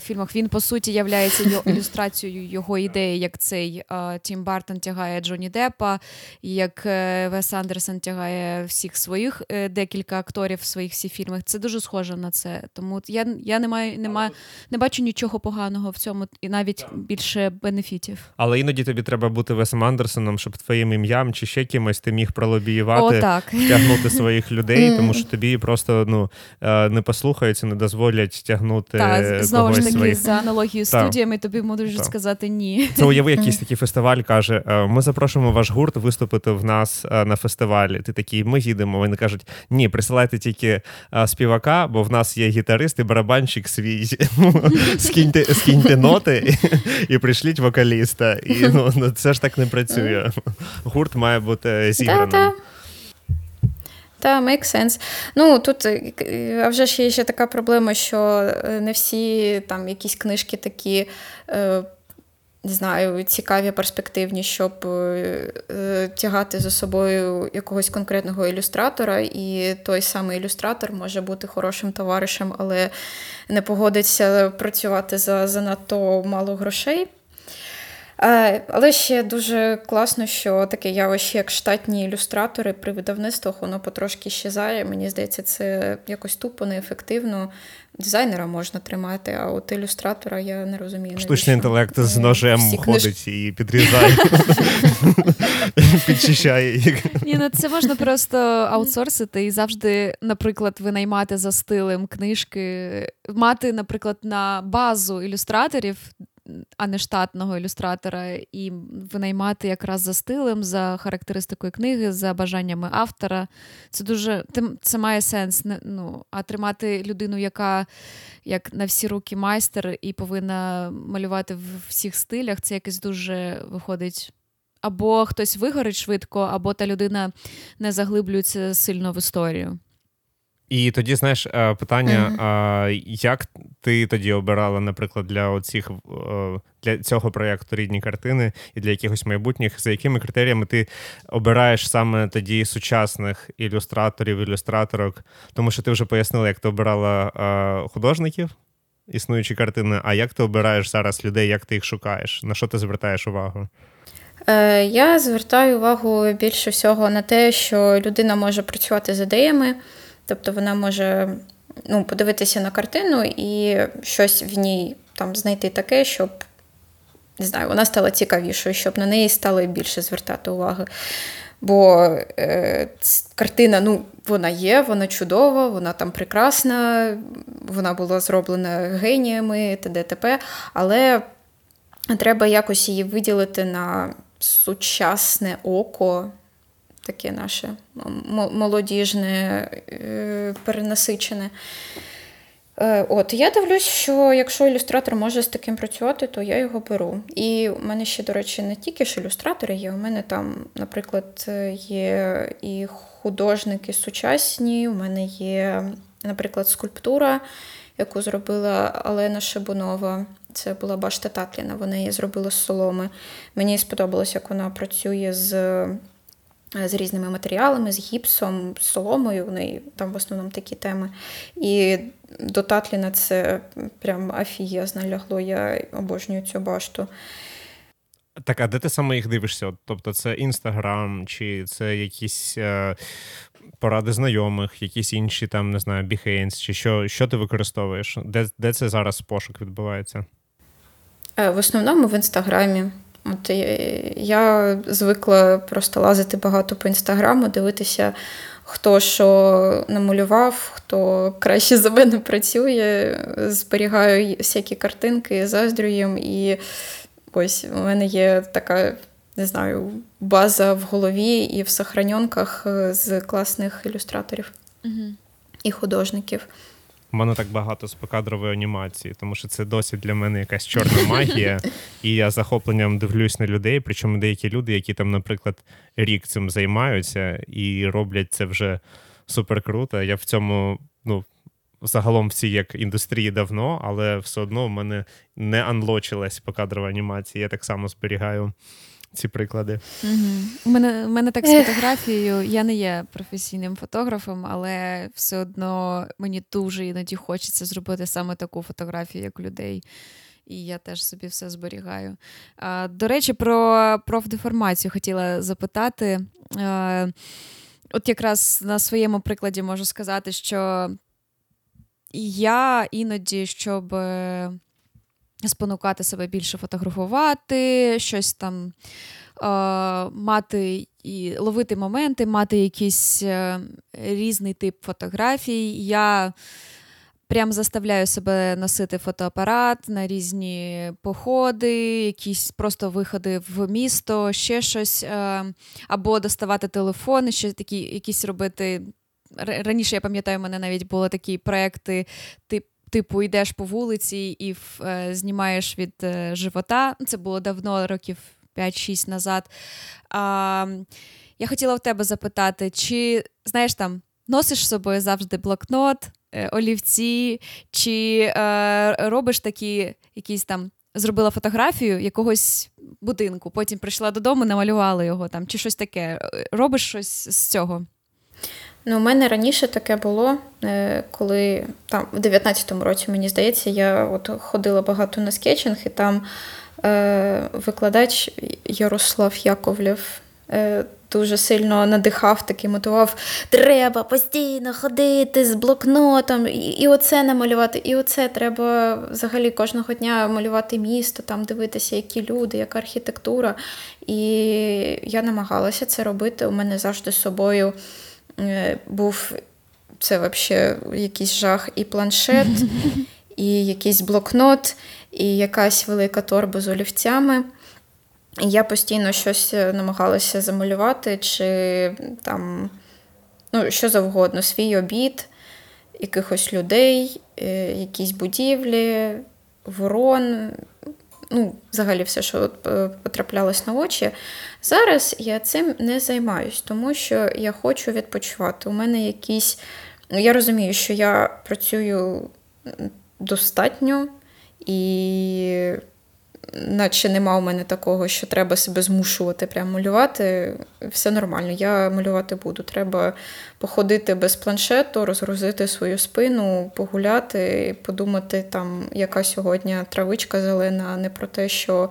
фільмах. Він по суті являється ілюстрацією його ідеї, як цей Тім Бартон тягає Джоні Деппа, як Вес Андерсон тягає всіх своїх декілька акторів в своїх всіх фільмах. Це дуже схожа на це. Тому я я не маю, не маю, не бачу нічого поганого в цьому, і навіть більше бенефітів. Але іноді тобі треба бути Весом Андерсоном, щоб твоїм ім'ям чи ще кимось ти міг пролобіювати, О, так. тягнути своїх людей, тому що тобі просто ну е, не послухаються, не дозволять тягнути. Так, знову ж таки своїх. за аналогією студіями тобі можуть сказати ні. Це уяви, якийсь такий фестиваль каже: «Е, ми запрошуємо ваш гурт виступити в нас е, на фестивалі. Ти такий, ми їдемо. Вони кажуть, ні, присилайте тільки співака гурта, бо в нас є гітарист і барабанщик свій. Скиньте скиньте ноти і, прийшліть вокаліста. І ну, ну, це ж так не працює. Гурт має бути зіграним. Та, make sense. Ну, тут а вже ж є ще така проблема, що е, не всі там якісь книжки такі. Не знаю, цікаві, перспективні, щоб е, е, тягати за собою якогось конкретного ілюстратора, і той самий ілюстратор може бути хорошим товаришем, але не погодиться працювати за занадто мало грошей. Е, але ще дуже класно, що таке явище, як штатні ілюстратори при видавництвах, воно потрошки щезає. Мені здається, це якось тупо, неефективно. Дизайнера можна тримати, а от ілюстратора я не розумію. Штучний інтелект з ножем ходить і підрізає, підчищає. їх. Ні, ну Це можна просто аутсорсити і завжди, наприклад, винаймати за стилем книжки, мати, наприклад, на базу ілюстраторів а не штатного ілюстратора, і винаймати якраз за стилем, за характеристикою книги, за бажаннями автора. Це дуже це має сенс. Ну, А тримати людину, яка як на всі руки майстер і повинна малювати в всіх стилях, це якось дуже виходить. Або хтось вигорить швидко, або та людина не заглиблюється сильно в історію. І тоді, знаєш, е, питання: mm-hmm. як ти тоді обирала, наприклад, для оцих е, для цього проєкту рідні картини і для якихось майбутніх, за якими критеріями ти обираєш саме тоді сучасних ілюстраторів, ілюстраторок? Тому що ти вже пояснила, як ти обирала е, художників, існуючі картини, а як ти обираєш зараз людей, як ти їх шукаєш? На що ти звертаєш увагу? Я звертаю увагу більше всього на те, що людина може працювати з ідеями. Тобто вона може ну, подивитися на картину і щось в ній там знайти таке, щоб не знаю, вона стала цікавішою, щоб на неї стало більше звертати уваги. Бо е, картина, ну, вона є, вона чудова, вона там прекрасна, вона була зроблена геніями, т.д. т.п., але треба якось її виділити на сучасне око, таке наше молодіжне, е, перенасичене. Е, от я дивлюсь, що якщо ілюстратор може з таким працювати, то я його беру. І у мене ще, до речі, не тільки ж ілюстратори є. У мене там, наприклад, є і художники сучасні, у мене є, наприклад, скульптура, яку зробила Алена Шибунова. Це була башта Татліна. Вона її зробила з соломи. Мені сподобалось, як вона працює з Е, з різними матеріалами, з гіпсом, з соломою. В неї там в основному такі теми. І до Татліна це прям афієзно лягло. Я обожнюю цю башту. Так, а де ти саме їх дивишся? Тобто це Інстаграм, чи це якісь е, поради знайомих, якісь інші там, не знаю, Behance, чи що що ти використовуєш? Де де це зараз пошук відбувається? Е, в основному в інстаграмі. От Я звикла просто лазити багато по інстаграму, дивитися, хто що намалював, хто краще за мене працює, зберігаю всякі картинки, заздрю їм. І ось у мене є така, не знаю, база в голові і в сохраненках з класних ілюстраторів угу. і художників. У мене так багато з покадрової анімації, тому що це досі для мене якась чорна магія. І я захопленням дивлюсь на людей. Причому деякі люди, які там, наприклад, рік цим займаються і роблять це вже супер круто. Я в цьому, ну. Загалом всі як індустрії давно, але все одно в мене не анлочилась покадрова анімація. Я так само зберігаю ці приклади. Угу. У мене у мене так з фотографією. Я не є професійним фотографом, але все одно мені дуже іноді хочеться зробити саме таку фотографію, як людей. І я теж собі все зберігаю. А, До речі, про профдеформацію хотіла запитати. А, От якраз на своєму прикладі можу сказати, що я іноді, щоб спонукати себе більше фотографувати, щось там е, мати і ловити моменти, мати якийсь е, різний тип фотографій. Я прям заставляю себе носити фотоапарат на різні походи, якісь просто виходи в місто, ще щось, е, або доставати телефон, ще такі якісь робити. Раніше я пам'ятаю, у мене навіть були такі проекти, тип типу, йдеш по вулиці і е, знімаєш від е, живота. Це було давно, років 5-6 назад. А, Я хотіла в тебе запитати, чи знаєш там, носиш з собою завжди блокнот, е, олівці, чи е, робиш такі якісь там. Зробила фотографію якогось будинку, потім прийшла додому, намалювала його там, чи щось таке. Робиш щось з цього? Ну, у мене раніше таке було, е, коли там в 19-му році, мені здається, я от ходила багато на скетчинг, і там е, викладач Ярослав Яковлєв е, дуже сильно надихав, такий мотивував: треба постійно ходити з блокнотом, і, і оце намалювати, і оце треба взагалі кожного дня малювати місто, там дивитися, які люди, яка архітектура. І я намагалася це робити. У мене завжди з собою. Е, був це взагалі якийсь жах і планшет, і якийсь блокнот, і якась велика торба з олівцями. І я постійно щось е, намагалася замалювати, чи там ну, що завгодно, свій обід, якихось людей, е, якісь будівлі, ворон, ну, взагалі все, що е, потраплялось на очі. Зараз я цим не займаюсь, тому що я хочу відпочивати. У мене якісь. Ну, я розумію, що я працюю достатньо і наче нема у мене такого, що треба себе змушувати прямо малювати. Все нормально, я малювати буду. Треба походити без планшету, розгрузити свою спину, погуляти, подумати, там, яка сьогодні травичка зелена, а не про те, що.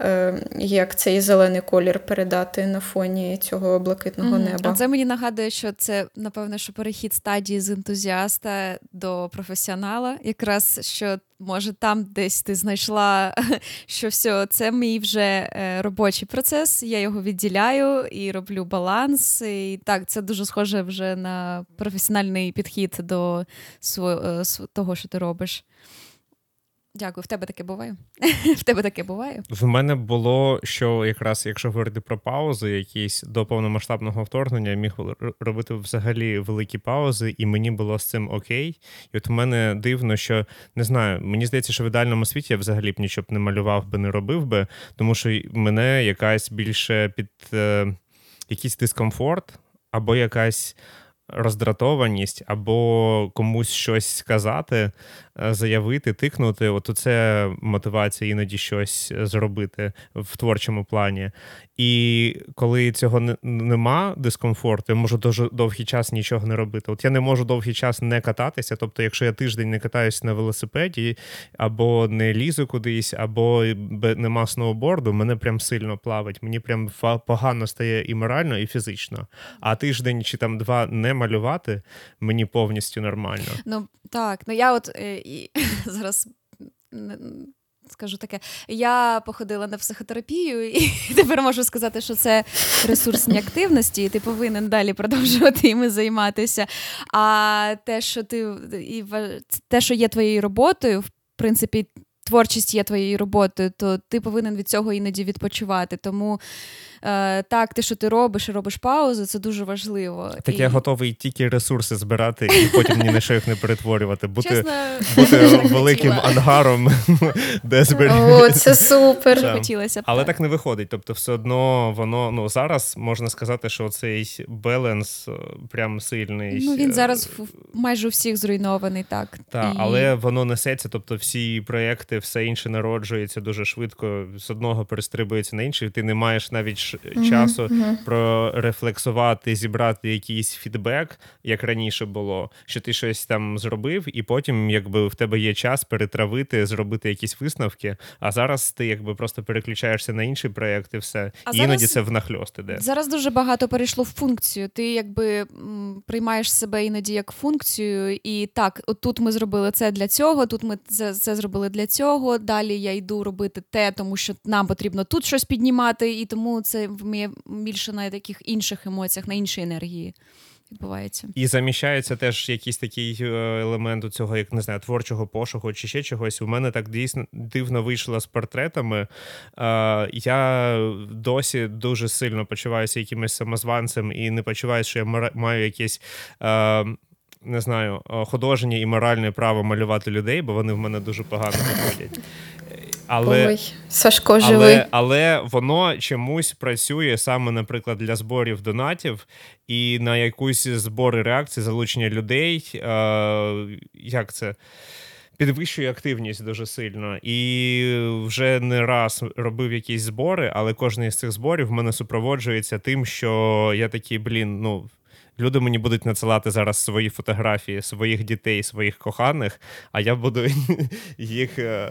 Е, як цей зелений колір передати на фоні цього блакитного mm-hmm. неба. А це мені нагадує, що це, напевно, що перехід стадії з ентузіаста до професіонала. Якраз що, може, там десь ти знайшла, що все, це мій вже е, робочий процес, я його відділяю і роблю баланс. І так, це дуже схоже вже на професіональний підхід до свого, е, того, що ти робиш. Дякую, в тебе таке буває. В тебе таке буває. В мене було, що якраз, якщо говорити про паузи, якісь до повномасштабного вторгнення, я міг робити взагалі великі паузи, і мені було з цим окей. І от в мене дивно, що не знаю, мені здається, що в ідеальному світі я взагалі б нічого б не малював би, не робив би, тому що мене якась більше під е, якийсь дискомфорт або якась роздратованість, або комусь щось сказати, Е, заявити, тикнути. От це мотивація іноді щось зробити в творчому плані. І коли цього не, нема дискомфорту, я можу дуже довгий час нічого не робити. От я не можу довгий час не кататися. Тобто, якщо я тиждень не катаюсь на велосипеді, або не лізу кудись, або нема сноуборду, мене прям сильно плавить. Мені прям погано стає і морально, і фізично. А тиждень чи там два не малювати мені повністю нормально. Ну так, ну я от е, і зараз. Скажу таке, я походила на психотерапію, і тепер можу сказати, що це ресурсні активності, і ти повинен далі продовжувати іми займатися. А те, що ти і те, що є твоєю роботою, в принципі, творчість є твоєю роботою, то ти повинен від цього іноді відпочивати. Тому так, те, що ти робиш, і робиш паузу, це дуже важливо. Так і... я готовий тільки ресурси збирати і потім ні на що їх не перетворювати. Бути Чесно, бути великим ангаром, де зберігати. О, це супер. Хотілося б. Але так не виходить. Тобто, все одно воно ну зараз можна сказати, що цей баланс е, прям сильний. Ну він зараз майже у всіх зруйнований, так. Так, і... але воно несеться, тобто всі проекти, все інше народжується дуже швидко, з одного перестрибується на інший. Ти не маєш навіть mm-hmm. часу mm-hmm. прорефлексувати, зібрати якийсь фідбек, як раніше було, що ти щось там зробив, і потім, якби в тебе є час перетравити, зробити якісь висновки. А зараз ти якби просто переключаєшся на інший проєкт і все. А і зараз... іноді це внахльост іде. Зараз дуже багато перейшло в функцію. Ти якби приймаєш себе іноді як функцію, і так, от тут ми зробили це для цього, тут ми це, це зробили для цього. Далі я йду робити те, тому що нам потрібно тут щось піднімати, і тому це це більше на таких інших емоціях, на іншій енергії. Відбувається і заміщається теж якийсь такий е, елемент у цього, як не знаю, творчого пошуку чи ще чогось. У мене так дійсно дивно вийшло з портретами. Е, Я досі дуже сильно почуваюся якимось самозванцем і не почуваюся, що я маю якесь. Е, не знаю, художнє і моральне право малювати людей, бо вони в мене дуже погано виходять. Але Ой, Сашко живий. Але, але воно чомусь працює саме, наприклад, для зборів донатів і на якусь збори реакції, залучення людей. Е, Як це? Підвищує активність дуже сильно. І вже не раз робив якісь збори, але кожен із цих зборів в мене супроводжується тим, що я такий, блін, ну люди мені будуть надсилати зараз свої фотографії своїх дітей, своїх коханих, а я буду їх е,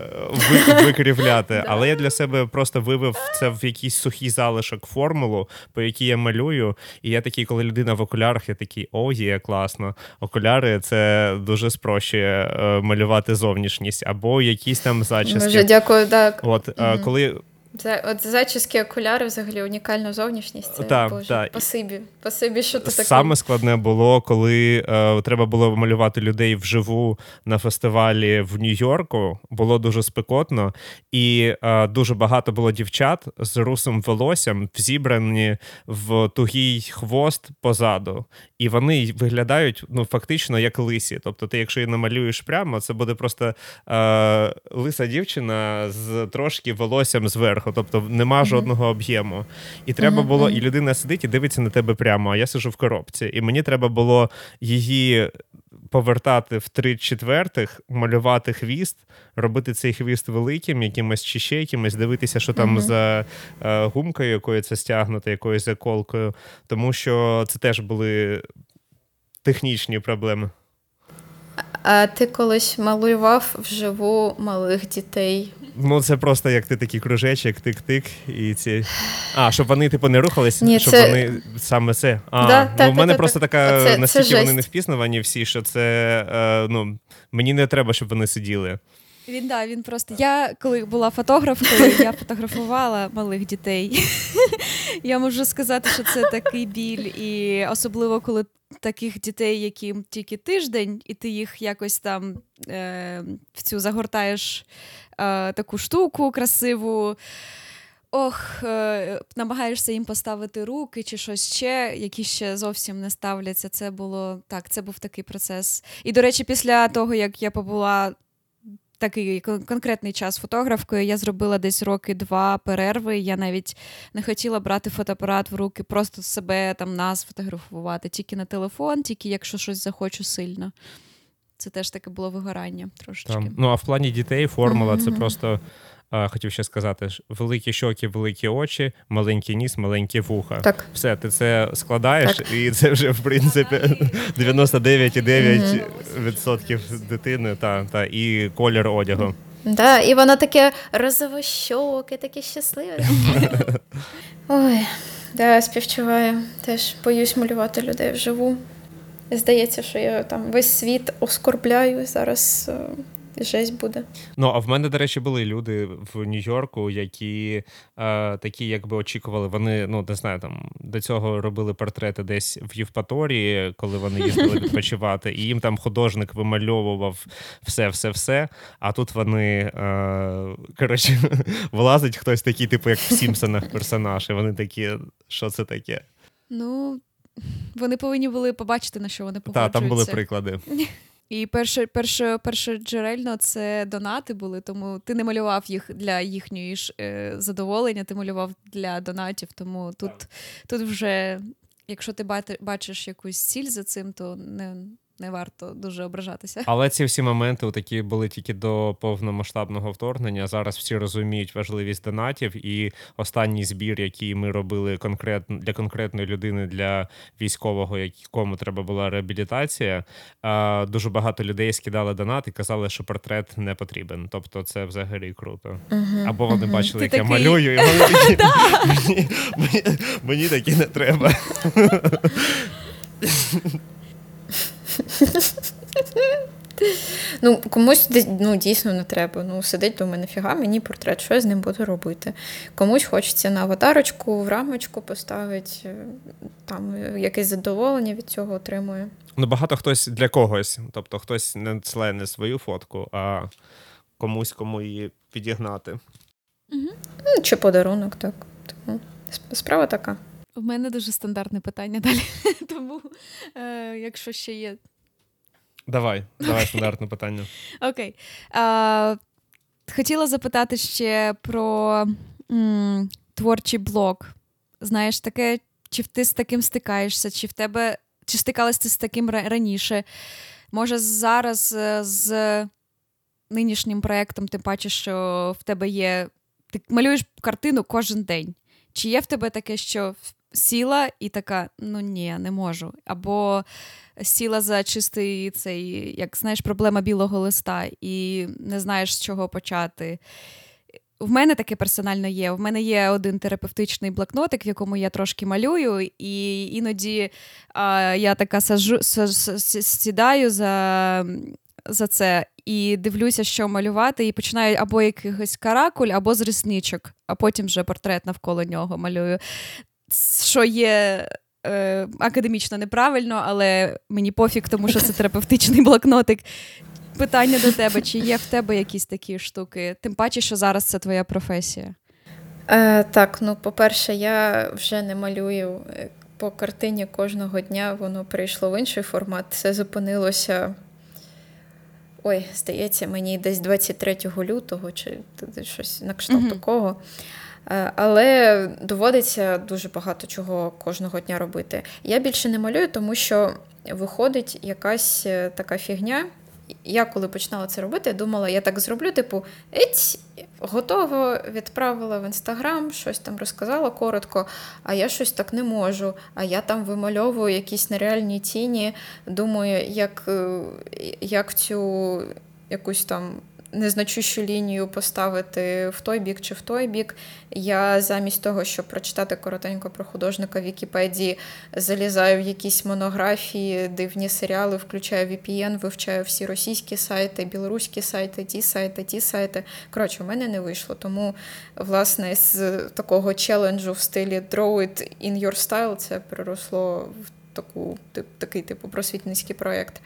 викрівляти. Але я для себе просто вивив це в якийсь сухий залишок формулу, по якій я малюю. І я такий, коли людина в окулярах, я такий, о, є класно. Окуляри це дуже спрощує е, малювати зовнішність або якісь там зачіски. Дуже дякую, так. От mm-hmm. коли це от зачіски окуляри взагалі унікальна зовнішність. Це, так, Боже, так. Пасибі. Пасибі, що ти таке. Саме складне було, коли е, треба було малювати людей вживу на фестивалі в Нью-Йорку. Було дуже спекотно, і е, дуже багато було дівчат з русим волоссям, зібрані в тугий хвост позаду. І вони виглядають ну, фактично як лисі. Тобто, ти, якщо її намалюєш прямо, це буде просто е, лиса дівчина з трошки волоссям зверху зверху, тобто нема жодного об'єму. І треба було, і людина сидить і дивиться на тебе прямо, а я сижу в коробці. І мені треба було її. Повертати в три четвертих, малювати хвіст, робити цей хвіст великим, якимось чи ще якимось, дивитися, що там uh-huh. за е, гумкою, якою це стягнуто, якоюсь заколкою, тому що це теж були технічні проблеми. А ти колись малював вживу малих дітей? Ну, це просто як ти такий кружечок, тик-тик, і ці. А, щоб вони, типу, не рухались, Ні, щоб це... вони саме це. А, да, ну, та, в мене та, просто та, така, це, настільки це вони не впізнавані всі, що це е, ну, мені не треба, щоб вони сиділи. Він да, він просто. Я коли була фотографкою, я фотографувала малих дітей. Я можу сказати, що це такий біль, і особливо коли таких дітей, яким тільки тиждень, і ти їх якось там е, в цю загортаєш таку штуку красиву. Ох, е, намагаєшся їм поставити руки чи щось ще, які ще зовсім не ставляться. Це було так, це був такий процес. І, до речі, після того, як я побула такий конкретний час фотографкою. Я зробила десь роки два перерви. Я навіть не хотіла брати фотоапарат в руки, просто себе там нас фотографувати, тільки на телефон, тільки якщо щось захочу сильно. Це теж таке було вигорання трошечки. Там. Ну а в плані дітей формула mm-hmm. це просто хотів ще сказати: великі щоки, великі очі, маленький ніс, маленькі вуха. Так. Все, ти це складаєш, так. і це вже в принципі 99,9% дитини та, та і колір одягу. Да, І воно таке розовощоке, таке щасливе. Ой, да, співчуваю. Теж боюсь малювати людей вживу. Здається, що я там весь світ оскорбляю зараз. Е, жесть буде. Ну а в мене, до речі, були люди в Нью-Йорку, які е, такі, якби очікували, вони ну не знаю, там до цього робили портрети десь в Євпаторії, коли вони їздили відпочивати, і їм там художник вимальовував все, все, все. А тут вони е, коротше влазить хтось такий, типу, як в Сімпсонах персонаж, і вони такі, що це таке? Ну. Вони повинні були побачити, на що вони погоджуються. Так, там були приклади. І перше, перше, перше джерельно це донати були, тому ти не малював їх для їхньої ж е, задоволення, ти малював для донатів. Тому тут тут вже, якщо ти бачиш якусь ціль за цим, то не не варто дуже ображатися. Але ці всі моменти такі були тільки до повномасштабного вторгнення. Зараз всі розуміють важливість донатів, і останній збір, який ми робили конкретно для конкретної людини, для військового, якому треба була реабілітація. Дуже багато людей скидали донат і казали, що портрет не потрібен. Тобто, це взагалі круто. Або вони бачили, як я малюю, і вони такі мені такі не треба. Ну, комусь ну, дійсно не треба. Ну, сидить думає, нафіга мені портрет, що я з ним буду робити. Комусь хочеться на аватарочку, в рамочку поставити, е, там якесь задоволення від цього отримує. Ну, багато хтось для когось. Тобто хтось не чле не свою фотку, а комусь кому її підігнати. Угу. Чи подарунок, так. Тому справа така. У мене дуже стандартне питання далі. Тому, е, якщо ще є. Давай, давай стандартне питання. Окей. Е, хотіла запитати ще про м, творчий блок. Знаєш, таке, чи ти з таким стикаєшся, чи в тебе, чи стикалась ти з таким раніше? Може, зараз е, з нинішнім проєктом ти бачиш, що в тебе є. Ти малюєш картину кожен день. Чи є в тебе таке, що сіла і така: ну ні, не можу. Або сіла за чистий цей, як знаєш, проблема білого листа, і не знаєш, з чого почати. В мене таке персонально є. В мене є один терапевтичний блокнотик, в якому я трошки малюю, і іноді а, я така сажу, сідаю за за це і дивлюся, що малювати, і починаю або якихось каракуль, або з ресничок, а потім вже портрет навколо нього малюю що є. Е, академічно неправильно, але мені пофіг, тому що це терапевтичний блокнотик. Питання до тебе: чи є в тебе якісь такі штуки? Тим паче, що зараз це твоя професія? Е, Так, ну, по-перше, я вже не малюю по картині кожного дня, воно перейшло в інший формат. Це зупинилося. Ой, здається, мені десь 23 лютого, чи щось на кшталт такого. Е, але доводиться дуже багато чого кожного дня робити. Я більше не малюю, тому що виходить якась е, така фігня. Я коли починала це робити, думала, я так зроблю, типу, еть, готово, відправила в інстаграм, щось там розказала коротко, а я щось так не можу. А я там вимальовую якісь нереальні тіні, думаю, як, е, як цю якусь там незначущу лінію поставити в той бік чи в той бік. Я замість того, щоб прочитати коротенько про художника в Вікіпедії, залізаю в якісь монографії, дивні серіали, включаю VPN, вивчаю всі російські сайти, білоруські сайти, ті сайти, ті сайти. Коротше, у мене не вийшло. Тому, власне, з такого челенджу в стилі Draw it in your style це переросло в таку, такий типу просвітницький проєкт.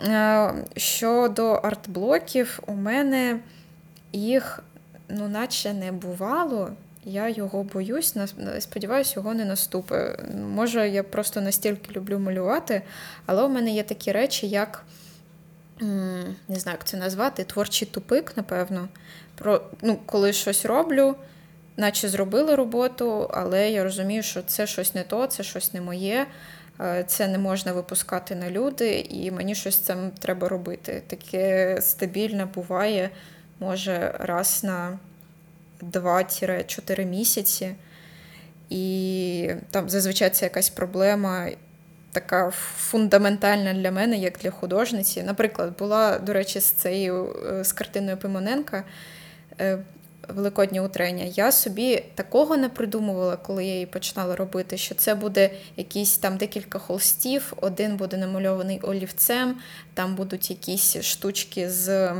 Е, щодо артблоків, у мене їх ну, наче не бувало. Я його боюсь, сподіваюся, його не наступить. Може, я просто настільки люблю малювати, але у мене є такі речі, як не знаю, як це назвати, творчий тупик, напевно. Про, ну, Коли щось роблю, наче зробили роботу, але я розумію, що це щось не то, це щось не моє, це не можна випускати на люди, і мені щось цим треба робити. Таке стабільне буває, може, раз на 2-4 місяці. І там зазвичай це якась проблема така фундаментальна для мене, як для художниці. Наприклад, була, до речі, з цією е, з картиною Пимоненка Великоднє утрення. Я собі такого не придумувала, коли я її починала робити, що це буде якісь там декілька холстів, один буде намальований олівцем, там будуть якісь штучки з.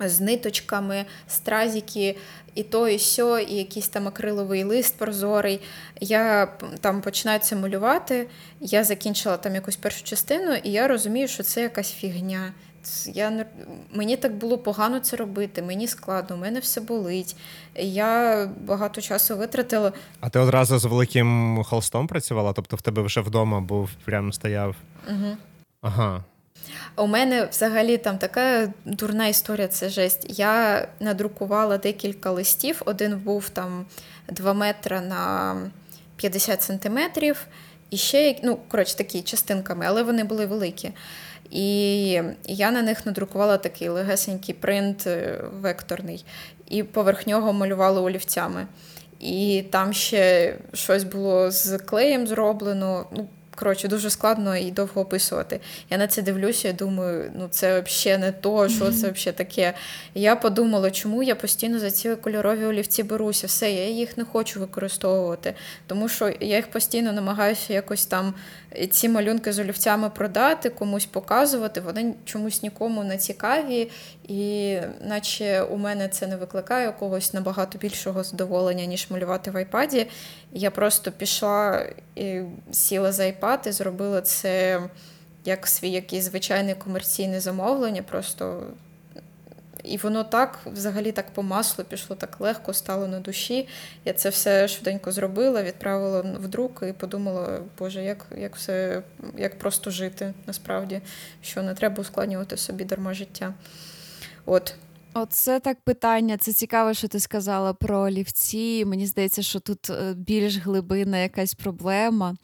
З ниточками, стразики, і то, і сьо, і якийсь там акриловий лист прозорий. Я там починаю це малювати. Я закінчила там якусь першу частину, і я розумію, що це якась фігня. Я Мені так було погано це робити, мені складно, у мене все болить. Я багато часу витратила. А ти одразу з великим холстом працювала? Тобто в тебе вже вдома був, прямо стояв? Угу. Ага. У мене взагалі там така дурна історія, це жесть. Я надрукувала декілька листів. Один був там 2 метри на 50 сантиметрів. І ще, ну, коротше, такі частинками, але вони були великі. І я на них надрукувала такий легесенький принт е, векторний, і поверх нього малювала олівцями. І там ще щось було з клеєм зроблено. Ну, Коротше, дуже складно і довго описувати. Я на це дивлюся і думаю, ну це взагалі не то, що це взагалі таке. І я подумала, чому я постійно за ці кольорові олівці беруся. Все, я їх не хочу використовувати, тому що я їх постійно намагаюся якось там ці малюнки з олівцями продати, комусь показувати. Вони чомусь нікому не цікаві, і наче у мене це не викликає когось набагато більшого задоволення, ніж малювати в айпаді. Я просто пішла і сіла за айпад і зробила це як свій якийсь звичайне комерційне замовлення. Просто і воно так, взагалі, так по маслу пішло так легко, стало на душі. Я це все швиденько зробила, відправила в друк і подумала, Боже, як як все, як просто жити насправді, що не треба ускладнювати собі дарма життя. От. Оце так питання. Це цікаво, що ти сказала про олівці. Мені здається, що тут е, більш глибинна якась проблема.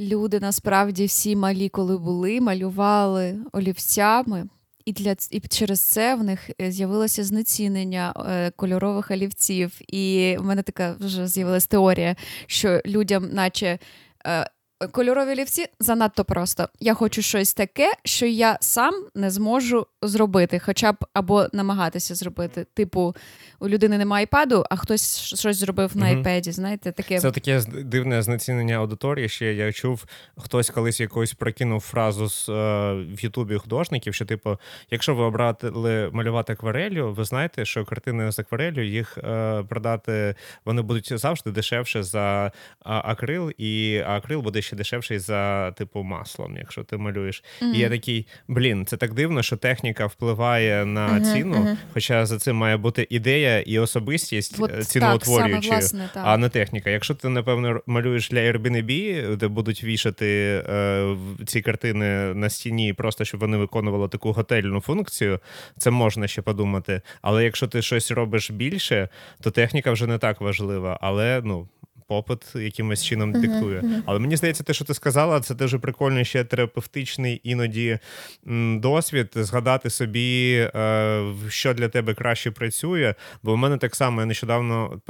Люди насправді всі малі, коли були, малювали олівцями. І для і через це в них е, з'явилося знецінення е, кольорових олівців. І в мене така вже з'явилася теорія, що людям, наче е, Кольорові олівці занадто просто. Я хочу щось таке, що я сам не зможу зробити, хоча б або намагатися зробити. Типу, у людини немає айпаду, а хтось щось зробив на айпеді. Знаєте, таке це таке дивне знецінення аудиторії. Ще я чув, хтось колись якось прокинув фразу з е, в Ютубі художників, що, типу, якщо ви обрали малювати акварелью, ви знаєте, що картини з акварелью їх е, продати вони будуть завжди дешевше за акрил, і акрил буде ще дешевший за типу маслом, якщо ти малюєш. Mm-hmm. І я такий, блін, це так дивно, що техніка впливає на mm-hmm, ціну, mm-hmm. хоча за цим має бути ідея і особистість От, ціноутворюючою, а не техніка. Якщо ти, напевно, малюєш для Airbnb, де будуть вішати е, ці картини на стіні, просто щоб вони виконували таку готельну функцію, це можна ще подумати. Але якщо ти щось робиш більше, то техніка вже не так важлива. Але ну попит якимось чином uh-huh, диктує. Uh-huh. Але мені здається, те, що ти сказала, це дуже прикольний ще терапевтичний іноді досвід згадати собі, е, що для тебе краще працює. Бо в мене так само я нещодавно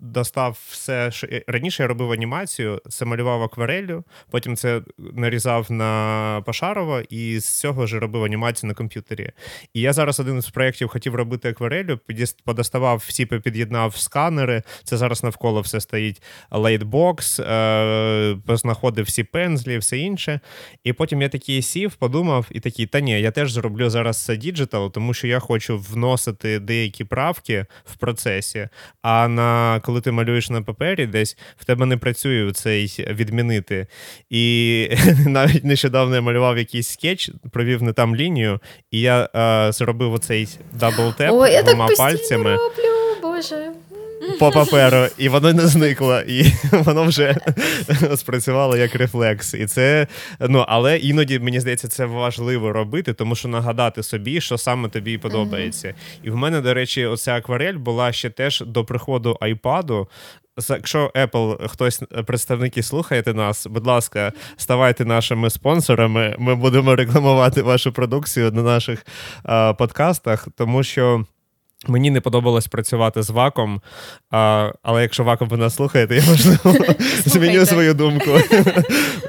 достав все, що раніше я робив анімацію, це малював акварелью, потім це нарізав на пошарово, і з цього ж робив анімацію на комп'ютері. І я зараз один з проєктів хотів робити акварелью, подоставав всі, під'єднав сканери. Це зараз навколо все стоїть. Lightbox, е, познаходив всі пензлі, все інше. І потім я такий сів, подумав, і такий, та ні, я теж зроблю зараз це digital, тому що я хочу вносити деякі правки в процесі. А на коли ти малюєш на папері, десь в тебе не працює цей відмінити. І навіть нещодавно я малював якийсь скетч, провів не там лінію, і я е, зробив оцей double-tap двома пальцями. роблю, боже. По паперу, і воно не зникло, і воно вже спрацювало як рефлекс. І це, ну, Але іноді, мені здається, це важливо робити, тому що нагадати собі, що саме тобі подобається. І в мене, до речі, оця акварель була ще теж до приходу айпаду. Якщо Apple, хтось представники слухаєте нас, будь ласка, ставайте нашими спонсорами. Ми будемо рекламувати вашу продукцію на наших а, подкастах, тому що. Мені не подобалось працювати з ваком, а, але якщо ваком ви нас слухаєте, я можливо зміню свою думку.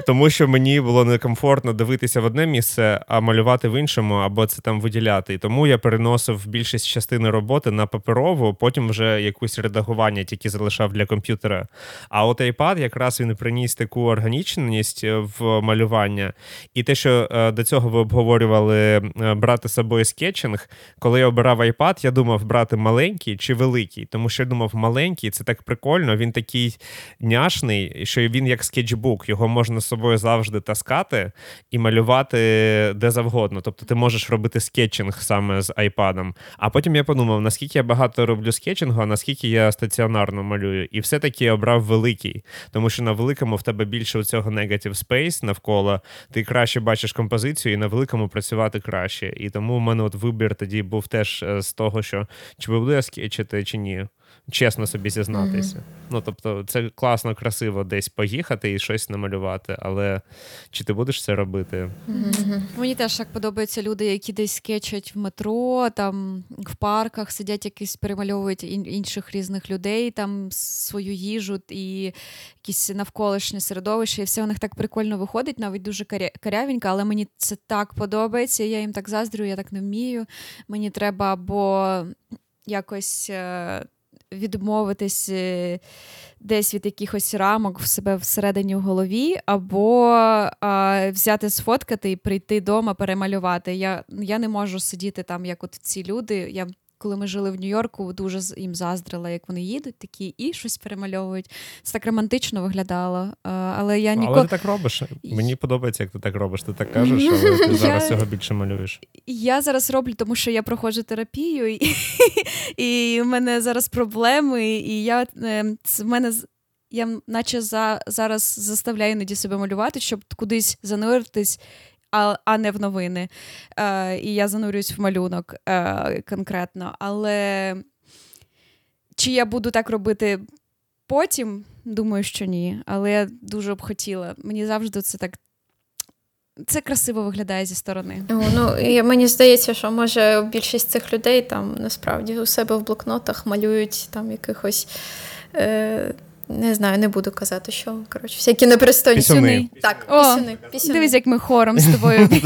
Тому що мені було некомфортно дивитися в одне місце, а малювати в іншому, або це там виділяти. І тому я переносив більшість частини роботи на паперову, потім вже якусь редагування тільки залишав для комп'ютера. А от iPad якраз він приніс таку органічність в малювання. І те, що е, до цього ви обговорювали е, брати з собою скетчинг, коли я обирав iPad, я думав брати маленький чи великий, тому що я думав, маленький це так прикольно. Він такий няшний, що він як скетчбук, його можна з собою завжди таскати і малювати де завгодно. Тобто ти можеш робити скетчинг саме з айпадом. А потім я подумав, наскільки я багато роблю скетчингу, а наскільки я стаціонарно малюю. І все-таки я обрав великий, тому що на великому в тебе більше цього negative space навколо, ти краще бачиш композицію, і на великому працювати краще. І тому в мене от вибір тоді був теж е, з того, що чи я скетчити, чи ні. Чесно собі зізнатися. Mm-hmm. Ну, тобто, це класно, красиво десь поїхати і щось намалювати, але чи ти будеш це робити? Mm-hmm. Мені теж так подобаються люди, які десь скетчать в метро, там в парках сидять, якісь перемальовують інших різних людей, там свою їжу і якісь навколишнє середовище, і все у них так прикольно виходить, навіть дуже карявенько, але мені це так подобається. Я їм так заздрю, я так не вмію. Мені треба або якось. Відмовитись е, десь від якихось рамок в себе всередині в голові, або а, взяти, сфоткати і прийти вдома, перемалювати. Я я не можу сидіти там, як от ці люди. Я коли ми жили в Нью-Йорку, дуже їм заздрила, як вони їдуть, такі і щось перемальовують. Це так романтично виглядало. Але я ніколи... Але ти так робиш. Мені подобається, як ти так робиш. Ти так кажеш, але ти зараз цього більше малюєш. Я зараз роблю, тому що я проходжу терапію, і і в мене зараз проблеми, і я е, в мене. Я наче за зараз заставляю іноді себе малювати, щоб кудись зануритись а а не в новини. Е, І я занурююсь в малюнок е, конкретно. Але чи я буду так робити потім? Думаю, що ні. Але я дуже б хотіла. Мені завжди це так. Це красиво виглядає зі сторони. О, ну і Мені здається, що може більшість цих людей там насправді у себе в блокнотах малюють там якихось е, не знаю, не буду казати, що коротше, всякі непристойні Пісюни. Так, пісюни. пісюни. Дивись, як ми хором з тобою.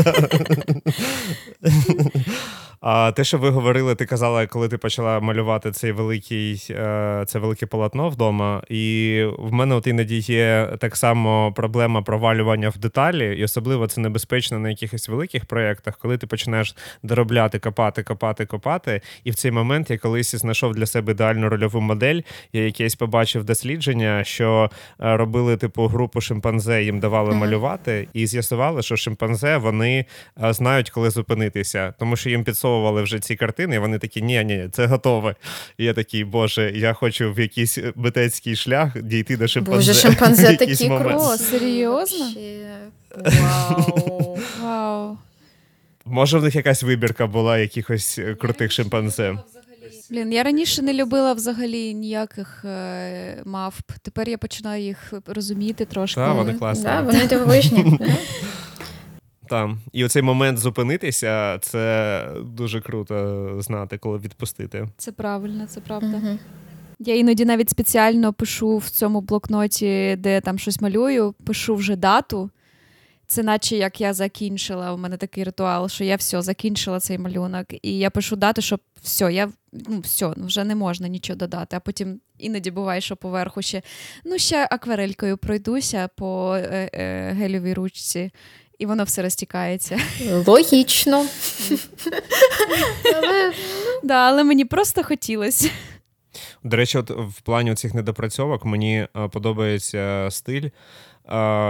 А те, що ви говорили, ти казала, коли ти почала малювати цей великий, е, це велике полотно вдома. І в мене от іноді є так само проблема провалювання в деталі, і особливо це небезпечно на якихось великих проєктах, коли ти починаєш доробляти, копати, копати, копати. І в цей момент я колись знайшов для себе ідеальну рольову модель. Я якесь побачив дослідження, що е, робили типу групу шимпанзе, їм давали малювати, і з'ясували, що шимпанзе вони е, знають, коли зупинитися, тому що їм підсовували підсовували вже ці картини, і вони такі, ні, ні, це готове. І я такий, боже, я хочу в якийсь митецький шлях дійти до шимпанзе. Боже, шимпанзе такі круто, серйозно? Вау. Вау. Може, в них якась вибірка була якихось крутих шимпанзе. Блін, я раніше не любила взагалі ніяких е, мавп. Тепер я починаю їх розуміти трошки. Так, вони класні. Да, вони дивовижні. Там. І оцей момент зупинитися це дуже круто знати, коли відпустити. Це правильно, це правда. Угу. Я іноді навіть спеціально пишу в цьому блокноті, де там щось малюю, пишу вже дату. це наче як я закінчила. У мене такий ритуал, що я все закінчила цей малюнок, і я пишу дату, що все, я ну все, вже не можна нічого додати. А потім іноді буває, що поверху ще ну ще акварелькою пройдуся по е, е, ручці. І воно все розтікається. Логічно. але... Да, але мені просто хотілося. До речі, от в плані цих недопрацьовок мені е, подобається стиль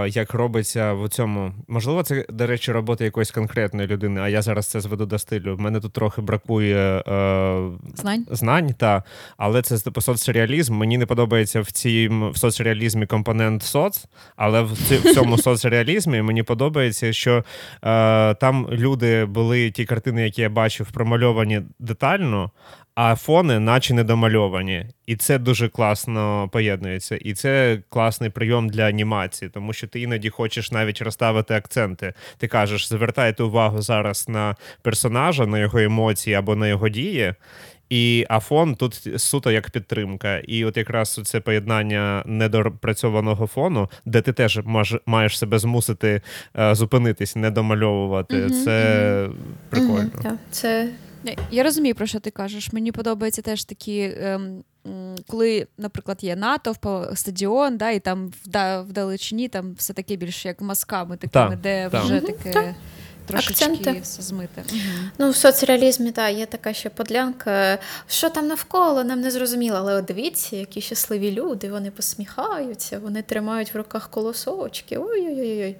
як робиться в цьому. Можливо, це, до речі, робота якоїсь конкретної людини, а я зараз це зведу до стилю. В мене тут трохи бракує е, знань, знань та, але це типу соцреалізм. Мені не подобається в цім в соцреалізмі компонент соц, але в, ці, в цьому соцреалізмі мені подобається, що е, там люди були ті картини, які я бачив, промальовані детально а фони, наче недомальовані. І це дуже класно поєднується. І це класний прийом для анімації, тому що ти іноді хочеш навіть розставити акценти. Ти кажеш, звертайте увагу зараз на персонажа, на його емоції або на його дії. І а фон тут суто як підтримка. І от якраз це поєднання недопрацьованого фону, де ти теж маж, маєш себе змусити е, зупинитись, не домальовувати. Mm-hmm. Це прикольно. Mm-hmm. Yeah. Це я розумію, про що ти кажеш. Мені подобається теж такі, ем, коли, наприклад, є натовп, стадіон, да, і там вдалечині там все таке більше як масками, такими, та, де та. вже таке. Та. Трошечки Акценти. все змите. Угу. Ну, в соцреалізмі, так, є така ще подлянка. Що там навколо, нам не зрозуміло. Але от дивіться, які щасливі люди, вони посміхаються, вони тримають в руках колосочки. Ой-ой-ой.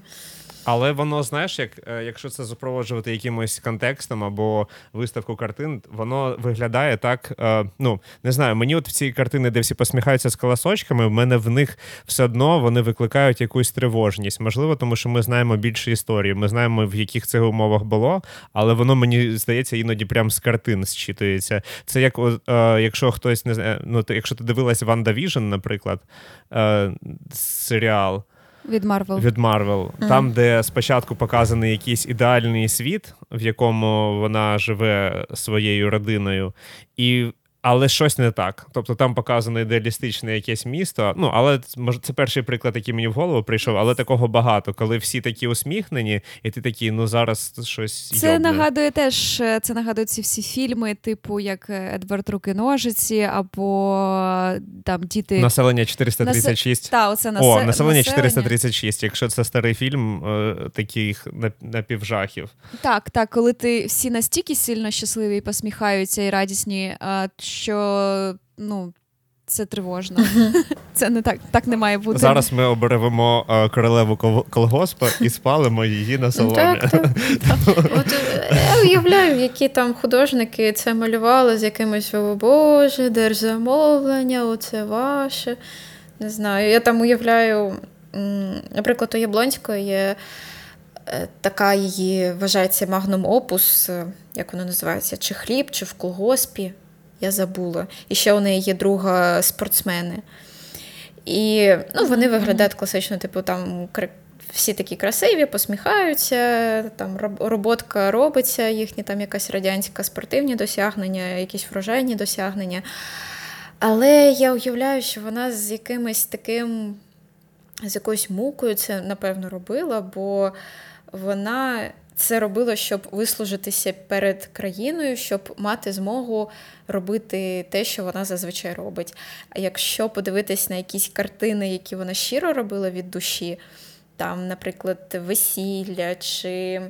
Але воно, знаєш, як е, якщо це запроваджувати якимось контекстом або виставку картин, воно виглядає так. Е, ну не знаю, мені от в ці картини, де всі посміхаються з колосочками, в мене в них все одно вони викликають якусь тривожність. Можливо, тому що ми знаємо більше історії. Ми знаємо, в яких це умовах було, але воно мені здається іноді прям з картин зчитується. Це як е, якщо хтось не знає, ну якщо ти дивилась Ванда Віжн, наприклад, серіал. Від Марвел. Від Марвел. Mm. Там, де спочатку показаний якийсь ідеальний світ, в якому вона живе своєю родиною, і але щось не так. Тобто там показано ідеалістичне якесь місто. Ну, але може це перший приклад, який мені в голову прийшов, але такого багато, коли всі такі усміхнені, і ти такий, ну зараз щось. Це йобне. нагадує теж, це нагадують ці всі фільми, типу як Едвард Руки Ножиці, або там діти. Населення 436. Нас... Та, оце насе... О, населення 436, якщо це старий фільм е, таких напівжахів. Так, так, коли ти всі настільки сильно щасливі і посміхаються і радісні що ну. Це тривожно. Це не так так не має бути. Зараз ми оберемо е, королеву колгоспа і спалимо її на салоні. Так, так. От, е, Я уявляю, які там художники це малювали з якимось о Боже, держзамовлення, оце ваше. Не знаю. Я там уявляю, наприклад, у Яблонської є е, така її вважається магнум опус, як воно називається, чи хліб, чи в колгоспі я забула. І ще у неї є друга спортсмени. І ну, вони виглядають класично, типу, там всі такі красиві, посміхаються, там роботка робиться, їхні там якась радянська спортивні досягнення, якісь врожайні досягнення. Але я уявляю, що вона з якимось таким, з якоюсь мукою це, напевно, робила, бо вона це робило, щоб вислужитися перед країною, щоб мати змогу робити те, що вона зазвичай робить. А якщо подивитись на якісь картини, які вона щиро робила від душі, там, наприклад, весілля чи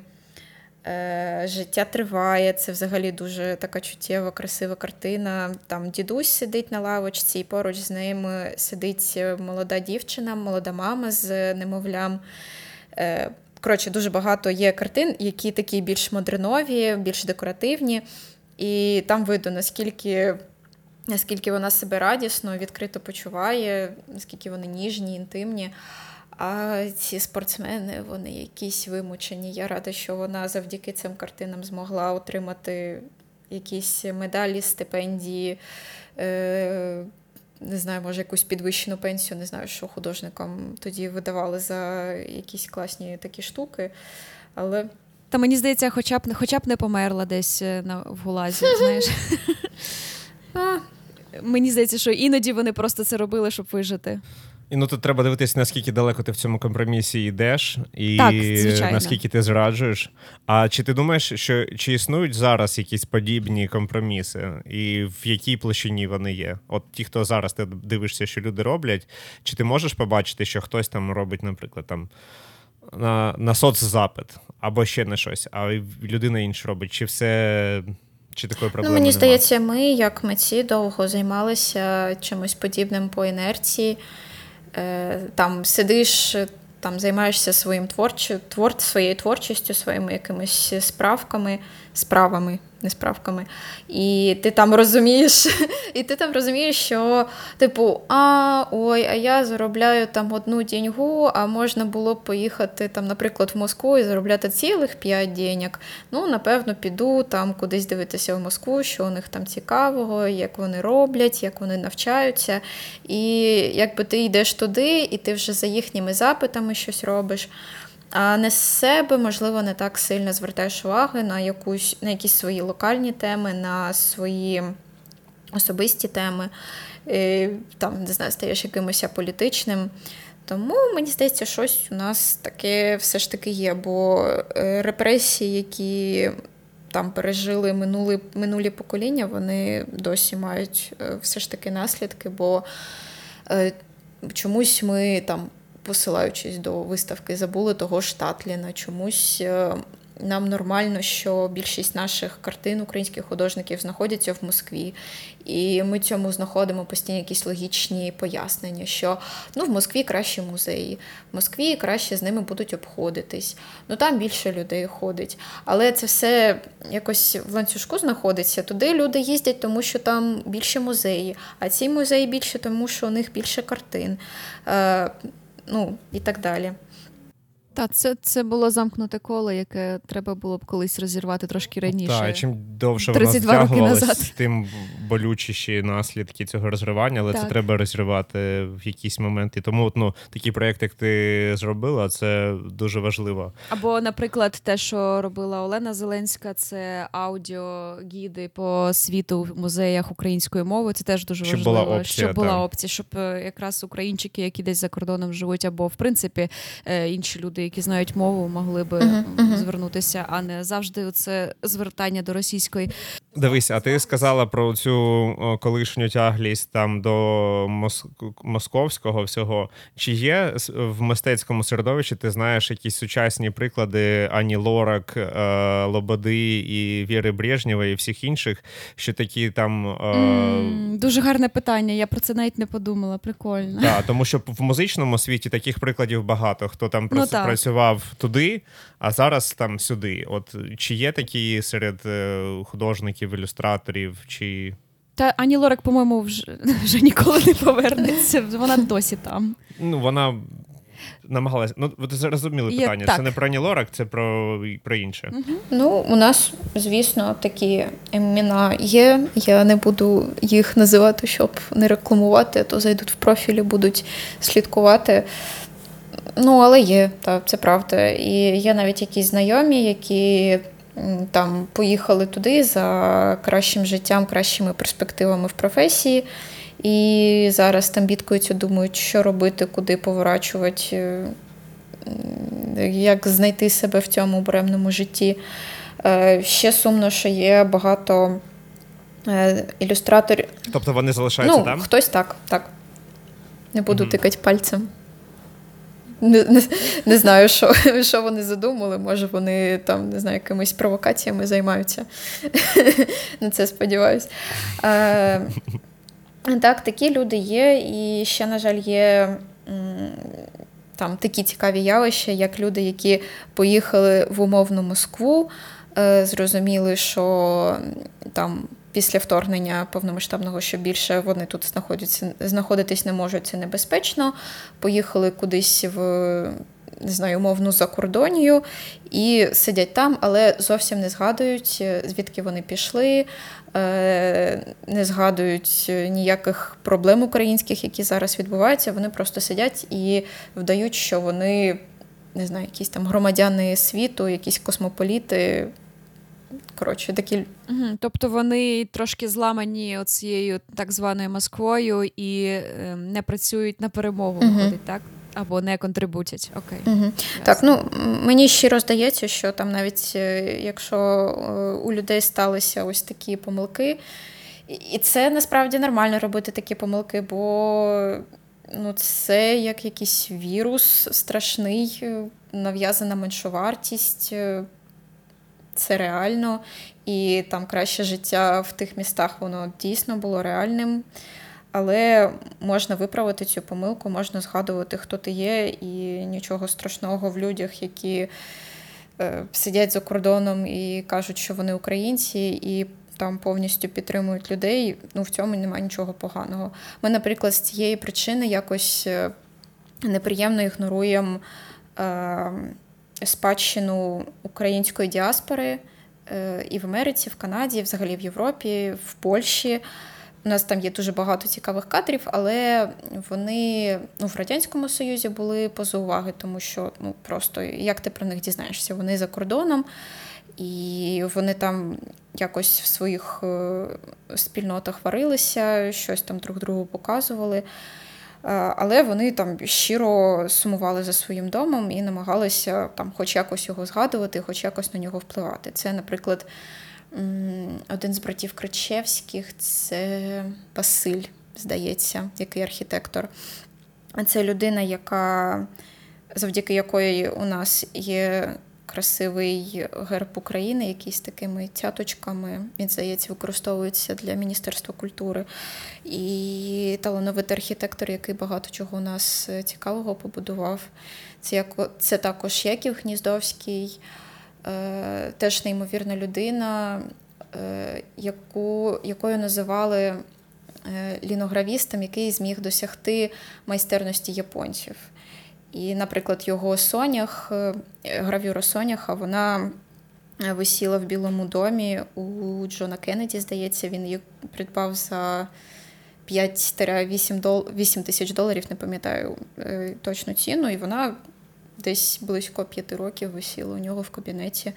е, життя триває, це взагалі дуже така чуттєва, красива картина. Там дідусь сидить на лавочці, і поруч з ним сидить молода дівчина, молода мама з немовлям. Е, Коротше, дуже багато є картин, які такі більш модернові, більш декоративні, і там видно, наскільки наскільки вона себе радісно, відкрито почуває, наскільки вони ніжні, інтимні. А ці спортсмени, вони якісь вимучені. Я рада, що вона завдяки цим картинам змогла отримати якісь медалі, стипендії. Е- не знаю, може, якусь підвищену пенсію, не знаю, що художникам тоді видавали за якісь класні такі штуки. Але. Та мені здається, хоча б хоча б не померла десь е, на, в Гулазі, знаєш. Мені здається, що іноді вони просто це робили, щоб вижити. І ну тут треба дивитися, наскільки далеко ти в цьому компромісі йдеш, і так, наскільки ти зраджуєш. А чи ти думаєш, що чи існують зараз якісь подібні компроміси, і в якій площині вони є? От ті, хто зараз ти дивишся, що люди роблять, чи ти можеш побачити, що хтось там робить, наприклад, там на на соцзапит або ще не щось, а людина інша робить, чи все. Чи такої проблеми Ну, Мені здається, ми, як митці, довго займалися чимось подібним по інерції. Е, там сидиш, там займаєшся своїм творчо, твор, своєю творчістю, своїми якимись справками, справами не справками. І ти там розумієш, і ти там розумієш, що, типу, а ой, а я заробляю там одну деньгу, а можна було б поїхати, там, наприклад, в Москву і заробляти цілих п'ять денег. Ну, напевно, піду там кудись дивитися в Москву, що у них там цікавого, як вони роблять, як вони навчаються. І якби ти йдеш туди, і ти вже за їхніми запитами щось робиш. А з себе, можливо, не так сильно звертаєш уваги на якусь на якісь свої локальні теми, на свої особисті теми, і, там, не знаю, стаєш якимось політичним. Тому мені здається, щось у нас таке все ж таки є. Бо е, репресії, які там пережили минулі, минулі покоління, вони досі мають е, все ж таки наслідки, бо е, чомусь ми там посилаючись до виставки, забули того ж Татліна. Чомусь е, нам нормально, що більшість наших картин українських художників знаходяться в Москві, і ми цьому знаходимо постійно якісь логічні пояснення, що ну в Москві кращі музеї, в Москві краще з ними будуть обходитись. Ну там більше людей ходить. Але це все якось в ланцюжку знаходиться. Туди люди їздять, тому що там більше музеї, а ці музеї більше, тому що у них більше картин. Ну і так далі. Так, це це було замкнуте коло, яке треба було б колись розірвати трошки раніше. Так, чим довше воно стягувалось, тим болючіші наслідки цього розривання, але так. це треба розривати в якісь моменти. Тому ну, такі проєкти, як ти зробила, це дуже важливо. Або, наприклад, те, що робила Олена Зеленська, це аудіогіди по світу в музеях української мови. Це теж дуже щоб важливо. Була опція, щоб була опція, щоб е, якраз українчики, які десь за кордоном живуть, або в принципі е, інші люди які знають мову, могли би uh-huh, uh-huh. звернутися, а не завжди це звертання до російської. Дивись, а ти сказала про цю колишню тяглість там до московського всього. Чи є в мистецькому середовищі ти знаєш якісь сучасні приклади Ані Лорак, е, Лободи і Віри Брежнєва і всіх інших, що такі там mm, дуже гарне питання. Я про це навіть не подумала. Прикольно. Так, тому що в музичному світі таких прикладів багато. Хто там ну, працював туди, а зараз там сюди. От чи є такі серед е, художників, ілюстраторів? чи... Та Ані Лорак, по-моєму, вже вже ніколи не повернеться. Вона досі там. Ну, вона намагалася. Ну, ви зрозуміли питання. Є, це не про Ані Лорак, це про про інше. Угу. Ну, у нас, звісно, такі імена є. Я не буду їх називати, щоб не рекламувати, а то зайдуть в профілі, будуть слідкувати. Ну, але є, так, це правда. І є навіть якісь знайомі, які там поїхали туди за кращим життям, кращими перспективами в професії. І зараз там бідкуються, думають, що робити, куди поворачувати, е, як знайти себе в цьому буремному житті. Е, ще сумно, що є багато е, ілюстраторів. Тобто вони залишаються ну, там? Хтось так, так. Не буду mm-hmm. тикати пальцем. Не не, не знаю, що що вони задумали. Може, вони там не знаю, якимись провокаціями займаються. На це сподіваюся. Так, такі люди є, і ще, на жаль, є. Там такі цікаві явища, як люди, які поїхали в умовну Москву, е, зрозуміли, що там після вторгнення повномасштабного, що більше вони тут знаходяться, знаходитись не можуть, це небезпечно. Поїхали кудись в не знаю, умовну закордонію і сидять там, але зовсім не згадують, звідки вони пішли, е, не згадують ніяких проблем українських, які зараз відбуваються. Вони просто сидять і вдають, що вони не знаю, якісь там громадяни світу, якісь космополіти коротше, такі. Угу. Тобто вони трошки зламані цією так званою Москвою і е, не працюють на перемогу, угу. виходить, так? Або не контрибутять. Окей. Угу. Так, ну мені щиро здається, що там навіть е, якщо е, у людей сталися ось такі помилки, і це насправді нормально робити такі помилки, бо ну, це як якийсь вірус страшний, е, нав'язана меншовартість. Це реально, і там краще життя в тих містах воно дійсно було реальним. Але можна виправити цю помилку, можна згадувати, хто ти є, і нічого страшного в людях, які е, сидять за кордоном і кажуть, що вони українці, і там повністю підтримують людей. Ну в цьому немає нічого поганого. Ми, наприклад, з цієї причини якось е, неприємно ігноруємо е, спадщину української діаспори е, і в Америці, в Канаді, взагалі в Європі, в Польщі. У нас там є дуже багато цікавих кадрів, але вони ну, в Радянському Союзі були поза уваги, тому що ну, просто як ти про них дізнаєшся? Вони за кордоном, і вони там якось в своїх е, спільнотах варилися, щось там друг другу показували. Е, але вони там щиро сумували за своїм домом і намагалися там, хоч якось його згадувати, хоч якось на нього впливати. Це, наприклад. Один з братів Кричевських це Василь, здається, який архітектор. Це людина, яка, завдяки якої у нас є красивий герб України, який з такими цяточками. Він, здається, використовується для Міністерства культури. І талановитий архітектор, який багато чого у нас цікавого побудував. Це, як, Це також Яків Гніздовський. Е, теж неймовірна людина, е, яку, якою називали е, ліногравістом, який зміг досягти майстерності японців. І, наприклад, його сонях, гравюра соняха, вона висіла в Білому домі у Джона Кеннеді, здається, він її придбав за 5-8 тисяч доларів, не пам'ятаю точну ціну, і вона десь близько п'яти років висіло у нього в кабінеті.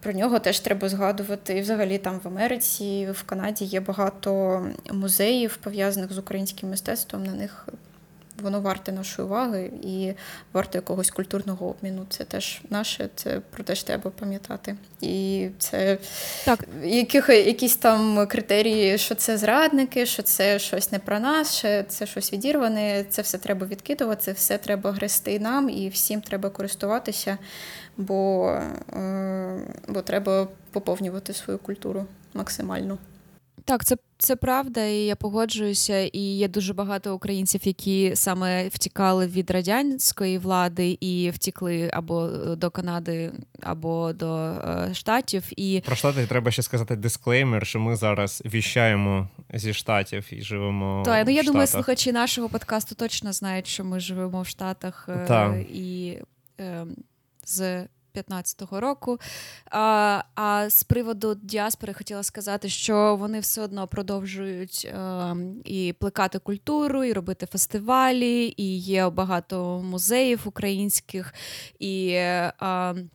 Про нього теж треба згадувати. І взагалі там в Америці, в Канаді є багато музеїв, пов'язаних з українським мистецтвом. На них воно варте нашої уваги і варте якогось культурного обміну. Це теж наше, це про те ж треба пам'ятати. І це так. Яких, якісь там критерії, що це зрадники, що це щось не про нас, що це щось відірване. Це все треба відкидувати, це все треба грести нам і всім треба користуватися, бо, е, бо треба поповнювати свою культуру максимально. Так, це це правда, і я погоджуюся. І є дуже багато українців, які саме втікали від радянської влади і втікли або до Канади, або до е, штатів. І про штати треба ще сказати дисклеймер, що ми зараз віщаємо зі штатів і живемо. Так, ну я в думаю, слухачі нашого подкасту точно знають, що ми живемо в Штатах е, і е, з 2015 року. А а з приводу діаспори хотіла сказати, що вони все одно продовжують а, ем, і плекати культуру, і робити фестивалі, і є багато музеїв українських і. А, ем,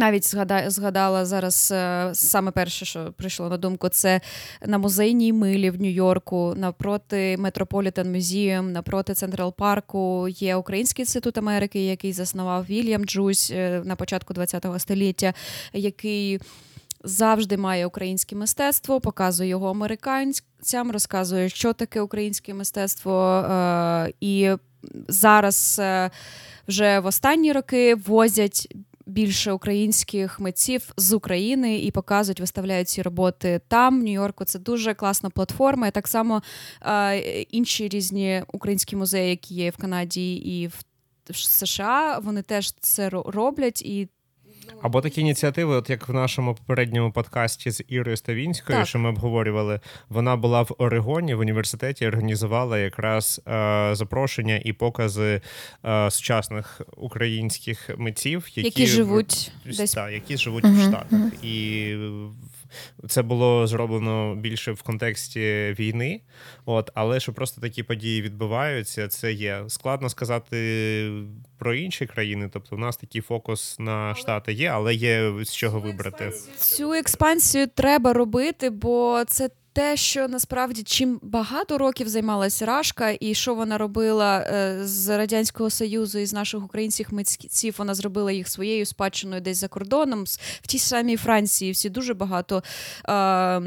навіть згадала зараз е, саме перше, що прийшло на думку, це на музейній милі в Нью-Йорку, напроти Метрополітен Мюзієм, напроти Централ Парку є Український інститут Америки, який заснував Вільям Джусь е, на початку ХХ століття, який завжди має українське мистецтво, показує його американцям, розказує, що таке українське мистецтво. Е, і зараз вже в останні роки возять більше українських митців з України і показують, виставляють ці роботи там. в Нью-Йорку це дуже класна платформа. І так само е, інші різні українські музеї, які є в Канаді і в США, вони теж це роблять і. Або такі ініціативи, от як в нашому попередньому подкасті з Ірою Ставінською, так. що ми обговорювали, вона була в Орегоні в університеті, організувала якраз е, запрошення і покази е, сучасних українських митців, які, які живуть в, десь та, які живуть uh-huh, в Штатах. Uh-huh. І це було зроблено більше в контексті війни. От, але що просто такі події відбуваються, це є складно сказати про інші країни. Тобто, у нас такий фокус на штати є, але є з чого вибрати. Цю експансію треба робити, бо це те, що насправді чим багато років займалася Рашка, і що вона робила е, з радянського союзу і з наших українських митців, вона зробила їх своєю спадщиною десь за кордоном. В тій самій Франції всі дуже багато е,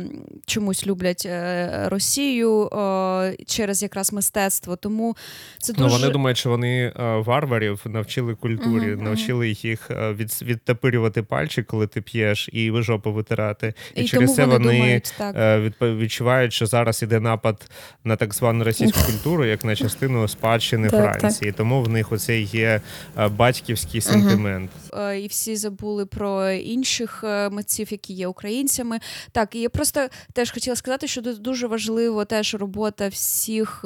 чомусь люблять е, Росію е, через якраз мистецтво. Тому це дуже... Ну, вони думають, що вони е, варварів навчили культурі, uh-huh, навчили їх від, відтапирювати пальчик, коли ти п'єш, і жопу витирати. І, і через це вони, вони думають, так. Відп відчувають, що зараз іде напад на так звану російську культуру, як на частину спадщини так, Франції. Так. Тому в них оце є е, батьківський сентимент. Угу. І всі забули про інших е, митців, які є українцями. Так, і я просто теж хотіла сказати, що дуже важливо теж робота всіх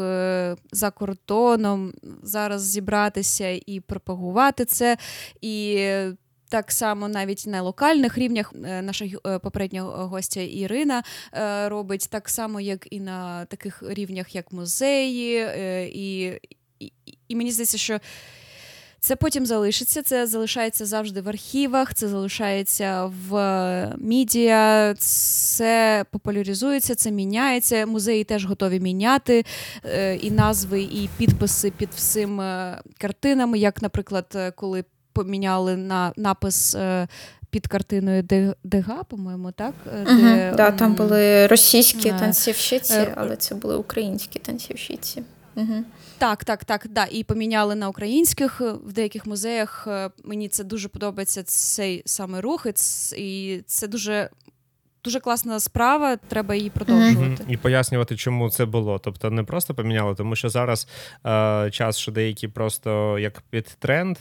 за кордоном зараз зібратися і пропагувати це. і так само навіть на локальних рівнях е, наша е, попередня гостя Ірина е, робить так само, як і на таких рівнях, як музеї, і, і, і мені здається, що. Це потім залишиться, це залишається завжди в архівах, це залишається в медіа, це популяризується, це міняється. Музеї теж готові міняти і назви, і підписи під всім картинами. Як, наприклад, коли поміняли на напис. Е, під картиною Дега, по-моєму, так? Угу, Де, да, Там були російські а, танцівщиці, е, але це були українські танцівщиці. Угу. Так, так, так. да. І поміняли на українських в деяких музеях. Мені це дуже подобається цей саме рух, і це дуже. Дуже класна справа, треба її продовжувати mm-hmm. і пояснювати, чому це було. Тобто не просто поміняли, тому що зараз е, час, що деякі просто як під тренд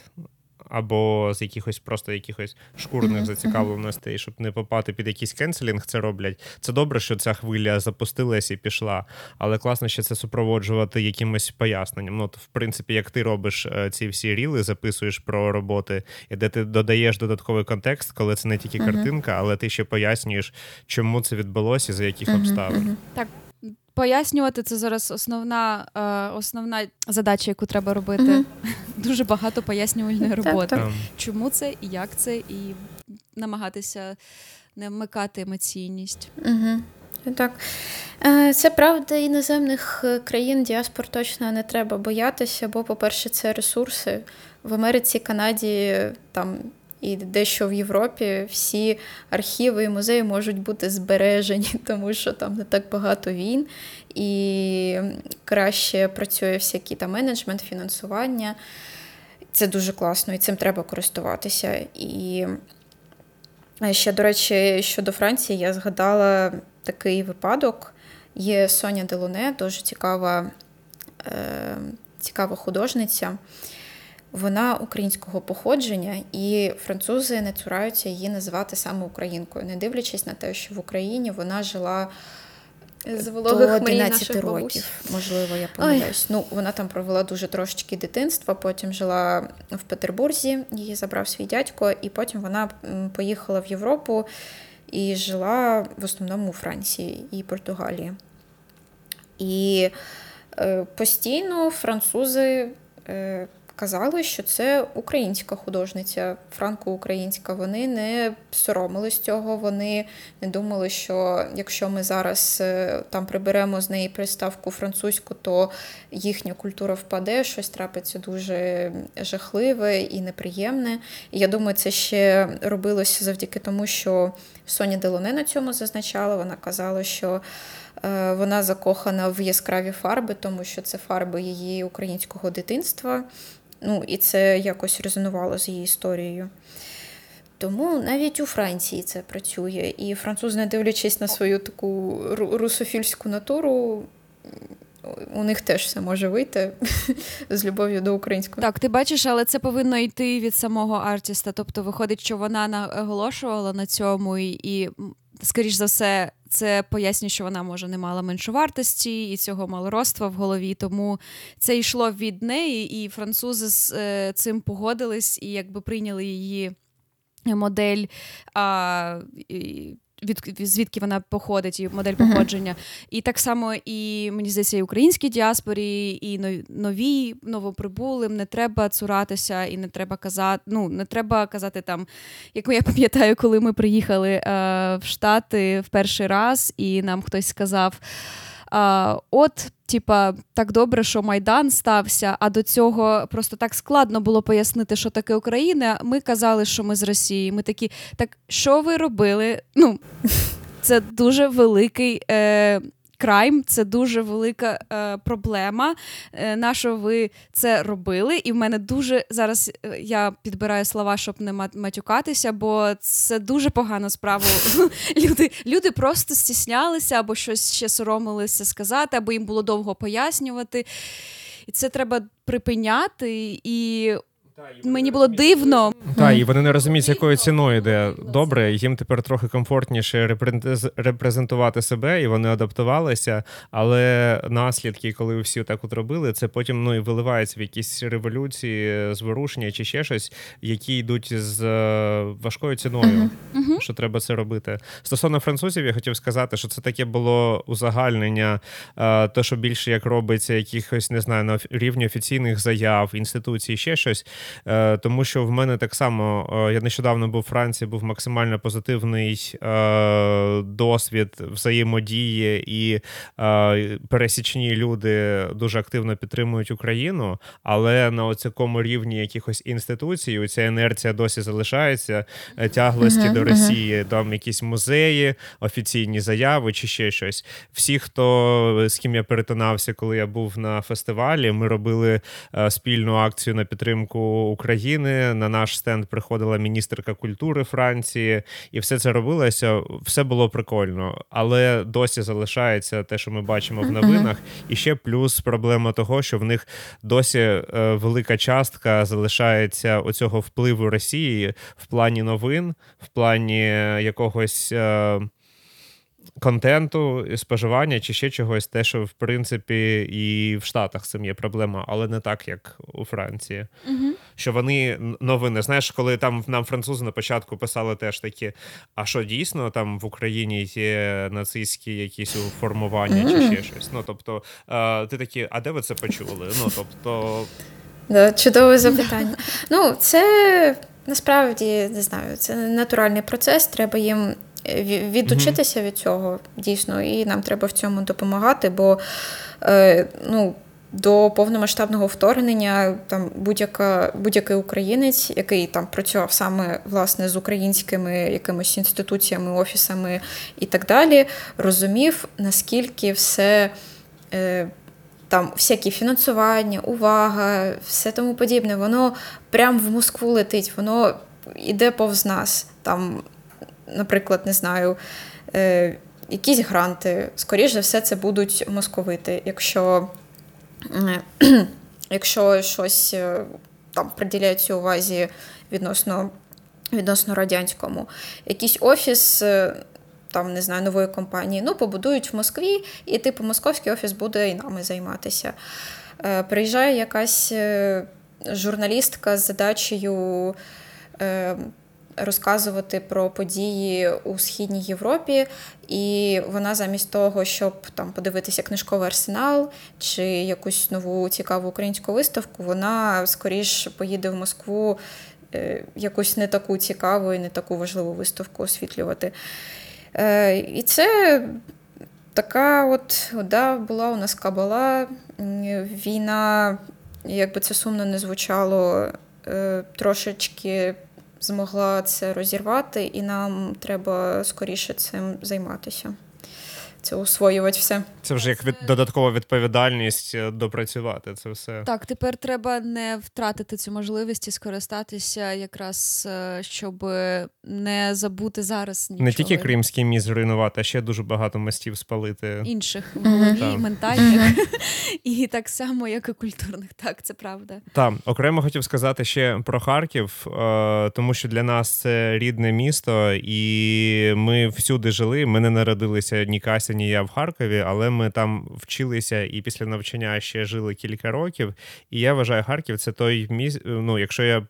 або з якихось просто якихось шкурних зацікавленостей, щоб не попати під якийсь кенселінг, це роблять. Це добре, що ця хвиля запустилась і пішла, але класно ще це супроводжувати якимось поясненням. Ну, то, в принципі, як ти робиш е, ці всі ріли, записуєш про роботи, і де ти додаєш додатковий контекст, коли це не тільки картинка, але ти ще пояснюєш, чому це відбулося і за яких обставин. Так. Пояснювати це зараз основна е, основна задача, яку треба робити. Mm-hmm. Дуже багато пояснювальної роботи. Так, так. Чому це і як це, і намагатися не вмикати емоційність. Угу. Так. Е, це правда іноземних країн діаспор точно не треба боятися, бо, по-перше, це ресурси. В Америці, Канаді там і дещо в Європі всі архіви і музеї можуть бути збережені, тому що там не так багато війн, і краще працює всякий там менеджмент, фінансування. Це дуже класно, і цим треба користуватися. І ще, до речі, щодо Франції, я згадала такий випадок. Є Соня Делуне, дуже цікава, е, цікава художниця. Вона українського походження, і французи не цураються її називати саме українкою, не дивлячись на те, що в Україні вона жила з вологих до 11 років. Бабусь. Можливо, я помиляюсь. Ну, вона там провела дуже трошечки дитинства. Потім жила в Петербурзі, її забрав свій дядько, і потім вона поїхала в Європу і жила в основному у Франції і Португалії. І е, постійно французи. Е, казали, що це українська художниця, франко-українська. Вони не соромились цього. Вони не думали, що якщо ми зараз е, там приберемо з неї приставку французьку, то їхня культура впаде, щось трапиться дуже жахливе і неприємне. Я думаю, це ще робилося завдяки тому, що Соня Делоне на цьому зазначала. Вона казала, що. Е, вона закохана в яскраві фарби, тому що це фарби її українського дитинства. Ну, і це якось резонувало з її історією. Тому навіть у Франції це працює. І французи, не дивлячись на свою таку русофільську натуру, у них теж все може вийти з любов'ю до українського. Так, ти бачиш, але це повинно йти від самого артиста. Тобто, виходить, що вона наголошувала на цьому, і, і скоріш за все, це пояснює, що вона може не мала меншовартості і цього малороства в голові. Тому це йшло від неї, і французи з е, цим погодились і якби прийняли її модель. А, і, від звідки вона походить, і модель походження. Uh-huh. І так само і мені здається, і українській діаспорі, і нові новоприбулим не треба цуратися, і не треба казати. Ну не треба казати там, як я пам'ятаю, коли ми приїхали е, в Штати в перший раз, і нам хтось сказав. А, От, типа, так добре, що Майдан стався, а до цього просто так складно було пояснити, що таке Україна. Ми казали, що ми з Росії. Ми такі, так що ви робили? Ну, це дуже великий е, крайм це дуже велика е, проблема. Е, на що ви це робили? І в мене дуже зараз е, я підбираю слова, щоб не матюкатися, бо це дуже погана справа. Люди люди просто стіснялися або щось ще соромилися сказати, або їм було довго пояснювати. І це треба припиняти і Мені було дивно. Так, і вони не розуміють, з якою ціною йде добре. Їм тепер трохи комфортніше репрезентувати себе, і вони адаптувалися. Але наслідки, коли всі так от робили, це потім ну і виливається в якісь революції, зворушення чи ще щось, які йдуть з е, важкою ціною. Uh-huh. Що треба це робити? Стосовно французів, я хотів сказати, що це таке було узагальнення, е, то що більше як робиться, якихось не знаю, на рівні офіційних заяв, інституцій, ще щось. Е, тому що в мене так само е, я нещодавно був у Франції, був максимально позитивний е, досвід взаємодії, і пересічні люди дуже активно підтримують Україну, але на цьому рівні якихось інституцій ця інерція досі залишається тяглості uh-huh, до Росії, uh-huh. там якісь музеї, офіційні заяви чи ще щось. Всі, хто з ким я перетинався, коли я був на фестивалі, ми робили спільну акцію на підтримку. України. На наш стенд приходила міністерка культури Франції, і все це робилося. Все було прикольно, але досі залишається те, що ми бачимо в новинах. І ще плюс проблема того, що в них досі е, велика частка залишається оцього впливу Росії в плані новин, в плані якогось. Е, контенту, споживання чи ще чогось, те, що в принципі і в Штатах цим є проблема, але не так, як у Франції. Угу. Що вони новини, знаєш, коли там нам французи на початку писали теж такі, а що дійсно там в Україні є нацистські якісь формування чи ще щось. Ну тобто, ти такі, а де ви це почули? Ну тобто. Да, Чудове запитання. Ну, це насправді не знаю, це натуральний процес. Треба їм відучитися від цього дійсно, і нам треба в цьому допомагати, бо е, ну. До повномасштабного вторгнення там будь-яка будь-який українець, який там працював саме власне з українськими якимись інституціями, офісами і так далі, розумів, наскільки все е, там всякі фінансування, увага, все тому подібне, воно прямо в Москву летить, воно йде повз нас. Там наприклад, не знаю, е, якісь гранти, скоріш за все, це будуть московити. Якщо якщо щось е, там приділяється увазі відносно відносно радянському, якийсь офіс. Е, там, не знаю, нової компанії, ну, побудують в Москві, і, типу, московський офіс буде і нами займатися. Е, Приїжджає якась журналістка з задачею е, розказувати про події у східній Європі, і вона замість того, щоб там подивитися книжковий арсенал чи якусь нову цікаву українську виставку, вона скоріш поїде в Москву е, якусь не таку цікаву і не таку важливу виставку освітлювати. Е, і це така от да, була у нас кабала. Війна, як би це сумно не звучало, е, трошечки змогла це розірвати, і нам треба скоріше цим займатися це освоювати все. Це вже як від додаткова відповідальність е, допрацювати це все. Так, тепер треба не втратити цю можливість і скористатися, якраз е, щоб не забути зараз. нічого. Не тільки кримський міст зруйнувати, а ще дуже багато мостів спалити. Інших голові, ментальних і так само, як і культурних. Так, це правда. Так, окремо хотів сказати ще про Харків, е, тому що для нас це рідне місто, і ми всюди жили. Ми не народилися ні Кася, Палатині, я в Харкові, але ми там вчилися і після навчання ще жили кілька років. І я вважаю, Харків це той міст. Ну, якщо я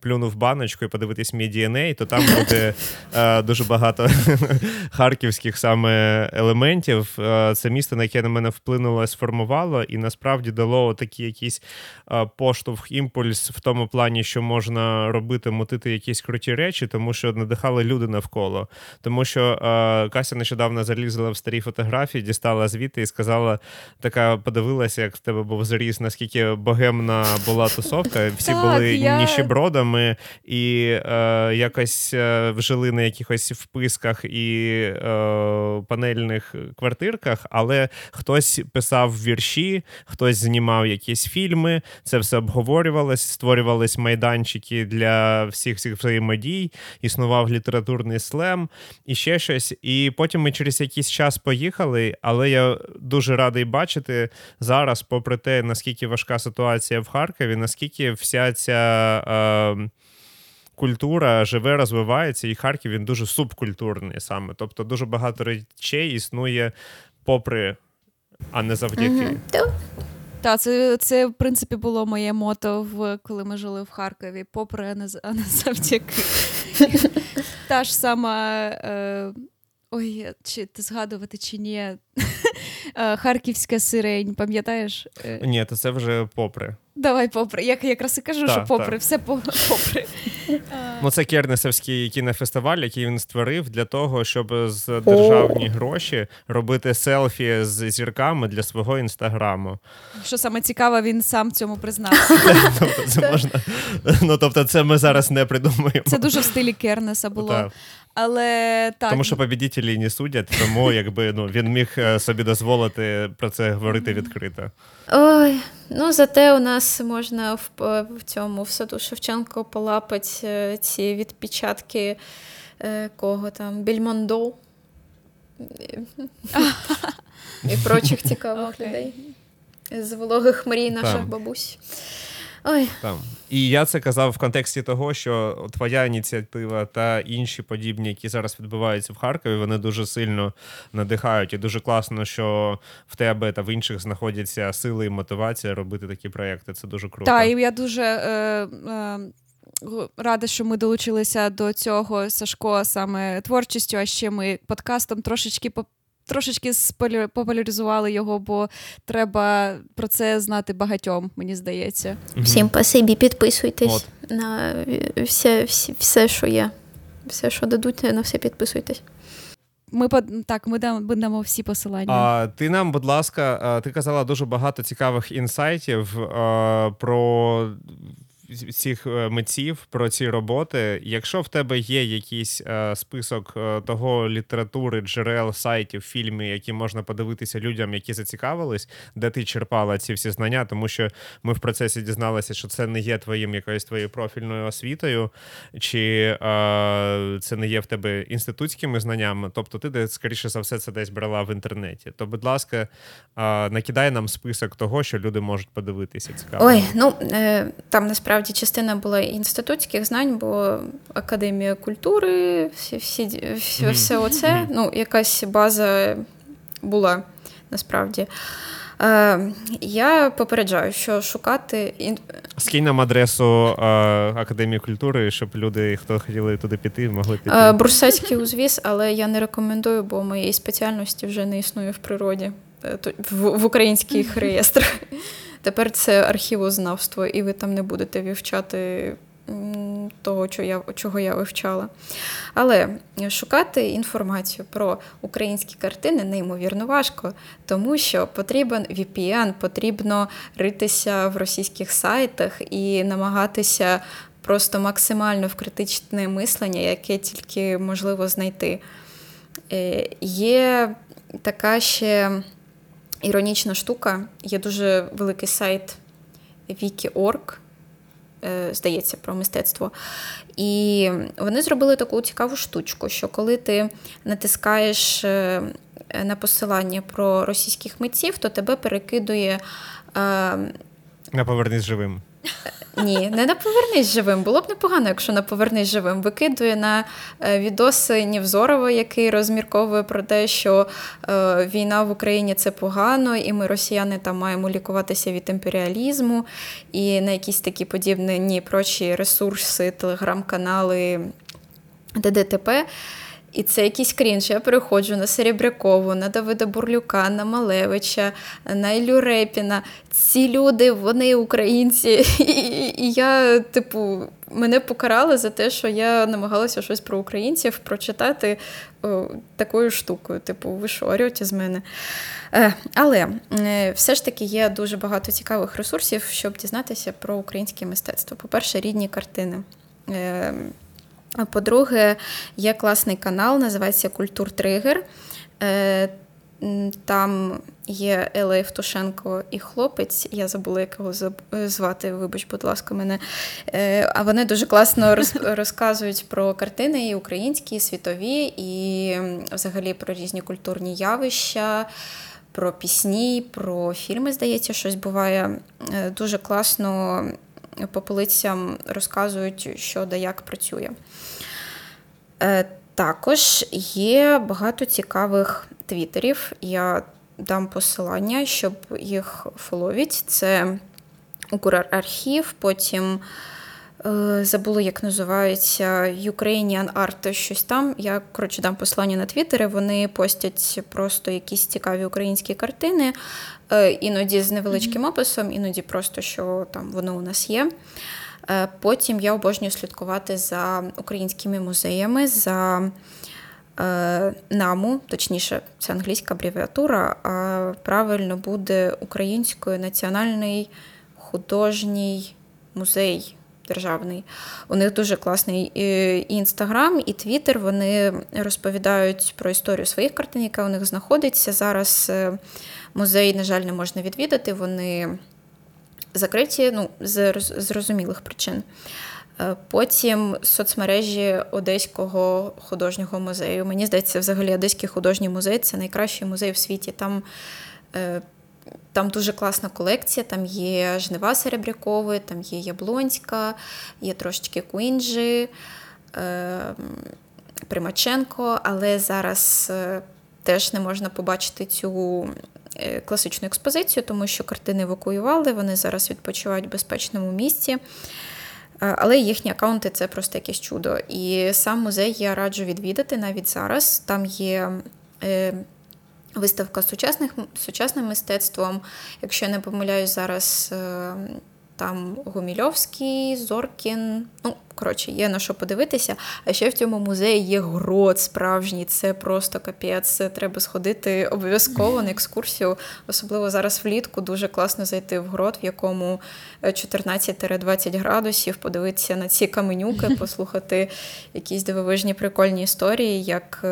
плюну в баночку і подивитись мій DNA, то там буде е, дуже багато харківських саме елементів. Е, це місто, на яке на мене вплинуло, сформувало, і насправді дало такий якийсь е, поштовх, імпульс в тому плані, що можна робити, мотити якісь круті речі, тому що надихали люди навколо. Тому що е, Кася нещодавно залізла в старі фотографії, дістала звідти і сказала: така подивилася, як в тебе був заріз, наскільки богемна була тусовка. Всі Так, були я- ніщебродами і е, якось е, вжили на якихось вписках і е, панельних квартирках, але хтось писав вірші, хтось знімав якісь фільми. Це все обговорювалось, створювались майданчики для всіх всіх взаємодій, існував літературний слем і ще щось. І потім ми через якийсь час поїхали. Але я дуже радий бачити зараз, попри те, наскільки важка ситуація в Харкові, наскільки вся ця. Е, Культура живе, розвивається, і Харків він дуже субкультурний саме. Тобто дуже багато речей існує попри, а не завдяки. Та, Так, це, це в принципі було моє мото, в, коли ми жили в Харкові, попри, а не, а не завдяки. Та ж сама. Е, ой, чи ти згадувати чи ні? Е, Харківська сирень, пам'ятаєш? Е, Ні, то це вже попри. Давай попри. Я якраз і кажу, Так, що попри, так. все попри. Ну, це Кернесовський кінофестиваль, який він створив для того, щоб з державні гроші робити селфі з зірками для свого інстаграму. Що саме цікаве, він сам цьому признався. Тобто це можна. Ну тобто, це ми зараз не придумаємо. Це дуже в стилі Кернеса було. Але так. Тому що побідітелі не судять, тому якби ну він міг е, собі дозволити про це говорити відкрито. Ой, ну зате у нас можна в, в цьому в саду Шевченко полапати е, ці відпечатки е, кого там, Більмондо і прочих цікавих людей з вологих мрій наших бабусь. Ой, Там. І я це казав в контексті того, що твоя ініціатива та інші подібні, які зараз відбуваються в Харкові, вони дуже сильно надихають. І дуже класно, що в тебе та в інших знаходяться сили і мотивація робити такі проекти. Це дуже круто. Так, і я дуже е, е, рада, що ми долучилися до цього Сашко саме творчістю, а ще ми подкастом трошечки. Трошечки популяризували його, бо треба про це знати багатьом, мені здається. Всім спасибі, підписуйтесь От. на все, все, все, що є. Все, що дадуть, на все підписуйтесь. Ми так, ми дам, ми дамо всі посилання. А, ти нам, будь ласка, ти казала дуже багато цікавих інсайтів а, про цих е, митців, про ці роботи. Якщо в тебе є якийсь е, список е, того літератури, джерел, сайтів, фільмів, які можна подивитися людям, які зацікавились, де ти черпала ці всі знання, тому що ми в процесі дізналися, що це не є твоїм якоюсь твоєю профільною освітою, чи е, це не є в тебе інститутськими знаннями. Тобто, ти де скоріше за все це десь брала в інтернеті. То, будь ласка, е, накидай нам список того, що люди можуть подивитися. Цікаво. Ой, ну е, там насправді частина була інститутських знань, бо академія культури, всі, всі, всі, все оце, ну, якась база була насправді. Е, я попереджаю, що шукати ін... Скинь нам адресу е, Академії культури, щоб люди, хто хотіли туди піти, могли піти. е, Брусельський узвіз, але я не рекомендую, бо моєї спеціальності вже не існує в природі, е, в, в українських реєстрах. Тепер це архівознавство, і ви там не будете вивчати того, чого я вивчала. Але шукати інформацію про українські картини неймовірно важко, тому що потрібен VPN, потрібно ритися в російських сайтах і намагатися просто максимально в критичне мислення, яке тільки можливо знайти. Е, Є така ще іронічна штука, є дуже великий сайт Wiki.org, е, здається, про мистецтво. І вони зробили таку цікаву штучку, що коли ти натискаєш е, на посилання про російських митців, то тебе перекидує. е, На повернись живим. Ні, не на повернись живим. Було б непогано, якщо на повернись живим викидує на е, відоси Нівзорова, який розмірковує про те, що е, війна в Україні це погано, і ми, росіяни, там маємо лікуватися від імперіалізму, і на якісь такі подібні прочі ресурси, телеграм-канали ДДТП. І це якийсь крінж. Я переходжу на Серебрякову, на Давида Бурлюка, на Малевича, на Ілю Репіна. Ці люди, вони українці. І я, типу, мене покарали за те, що я намагалася щось про українців прочитати о, такою штукою. Типу, ви що, орете з мене? Е, але е, все ж таки є дуже багато цікавих ресурсів, щоб дізнатися про українське мистецтво. По-перше, рідні картини. Е, по-друге, є класний канал, називається Культур Тригер. Е, там є Елла Євтушенко і хлопець, я забула, як його звати, вибач, будь ласка, мене. Е, а вони дуже класно розказують про картини і українські, і світові, і взагалі про різні культурні явища, про пісні, про фільми, здається, щось буває. Е, дуже класно по полицям розказують, що да як працює. Е, також є багато цікавих твіттерів. Я дам посилання, щоб їх фоловіть. Це Укрархів, потім е, забула, як називається Ukrainian Art, щось там. Я коротше дам посилання на твіттери, вони постять просто якісь цікаві українські картини, іноді з невеличким описом, іноді просто що там воно у нас є. Е, потім я обожнюю слідкувати за українськими музеями. за е, НАМУ, точніше, це англійська абревіатура, а правильно буде Українською національний художній музей державний. У них дуже класний і інстаграм, і твіттер. Вони розповідають про історію своїх картин, яка у них знаходиться. Зараз музей, на жаль, не можна відвідати. Вони закриті ну, з зрозумілих причин. Е, потім соцмережі Одеського художнього музею. Мені здається, взагалі Одеський художній музей це найкращий музей в світі. Там е, там дуже класна колекція, там є жнива Серебрякови, там є Яблонська, є трошечки Куінджі, е, Примаченко, але зараз теж не можна побачити цю класичну експозицію, тому що картини евакуювали, вони зараз відпочивають в безпечному місці. Е, але їхні аккаунти це просто якесь чудо. І сам музей я раджу відвідати навіть зараз. Там є е, виставка сучасних, сучасним мистецтвом. Якщо я не помиляюсь, зараз там Гумільовський, Зоркін. Ну, коротше, є на що подивитися. А ще в цьому музеї є грот справжній. Це просто капець. Це треба сходити обов'язково на екскурсію. Особливо зараз влітку дуже класно зайти в грот, в якому 14-20 градусів, подивитися на ці каменюки, послухати якісь дивовижні прикольні історії. як...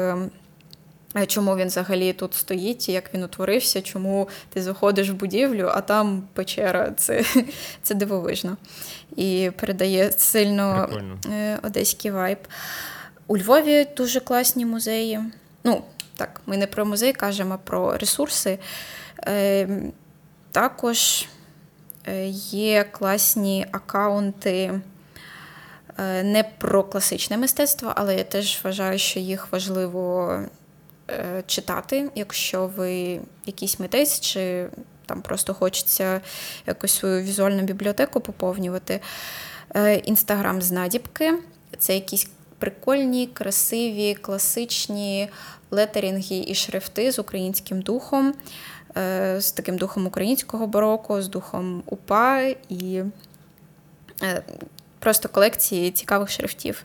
Е, чому він взагалі тут стоїть, як він утворився, чому ти заходиш в будівлю, а там печера. Це це дивовижно. І передає сильно Прикольно. Е, одеський вайб. У Львові дуже класні музеї. Ну, так, ми не про музей кажемо, а про ресурси. Е, Також е, є класні акаунти. Не про класичне мистецтво, але я теж вважаю, що їх важливо читати, якщо ви якийсь митець, чи там просто хочеться якусь свою візуальну бібліотеку поповнювати. Е, Інстаграм з надібки це якісь прикольні, красиві, класичні летерінги і шрифти з українським духом, е, з таким духом українського бароко, з духом УПА і просто колекції цікавих шрифтів.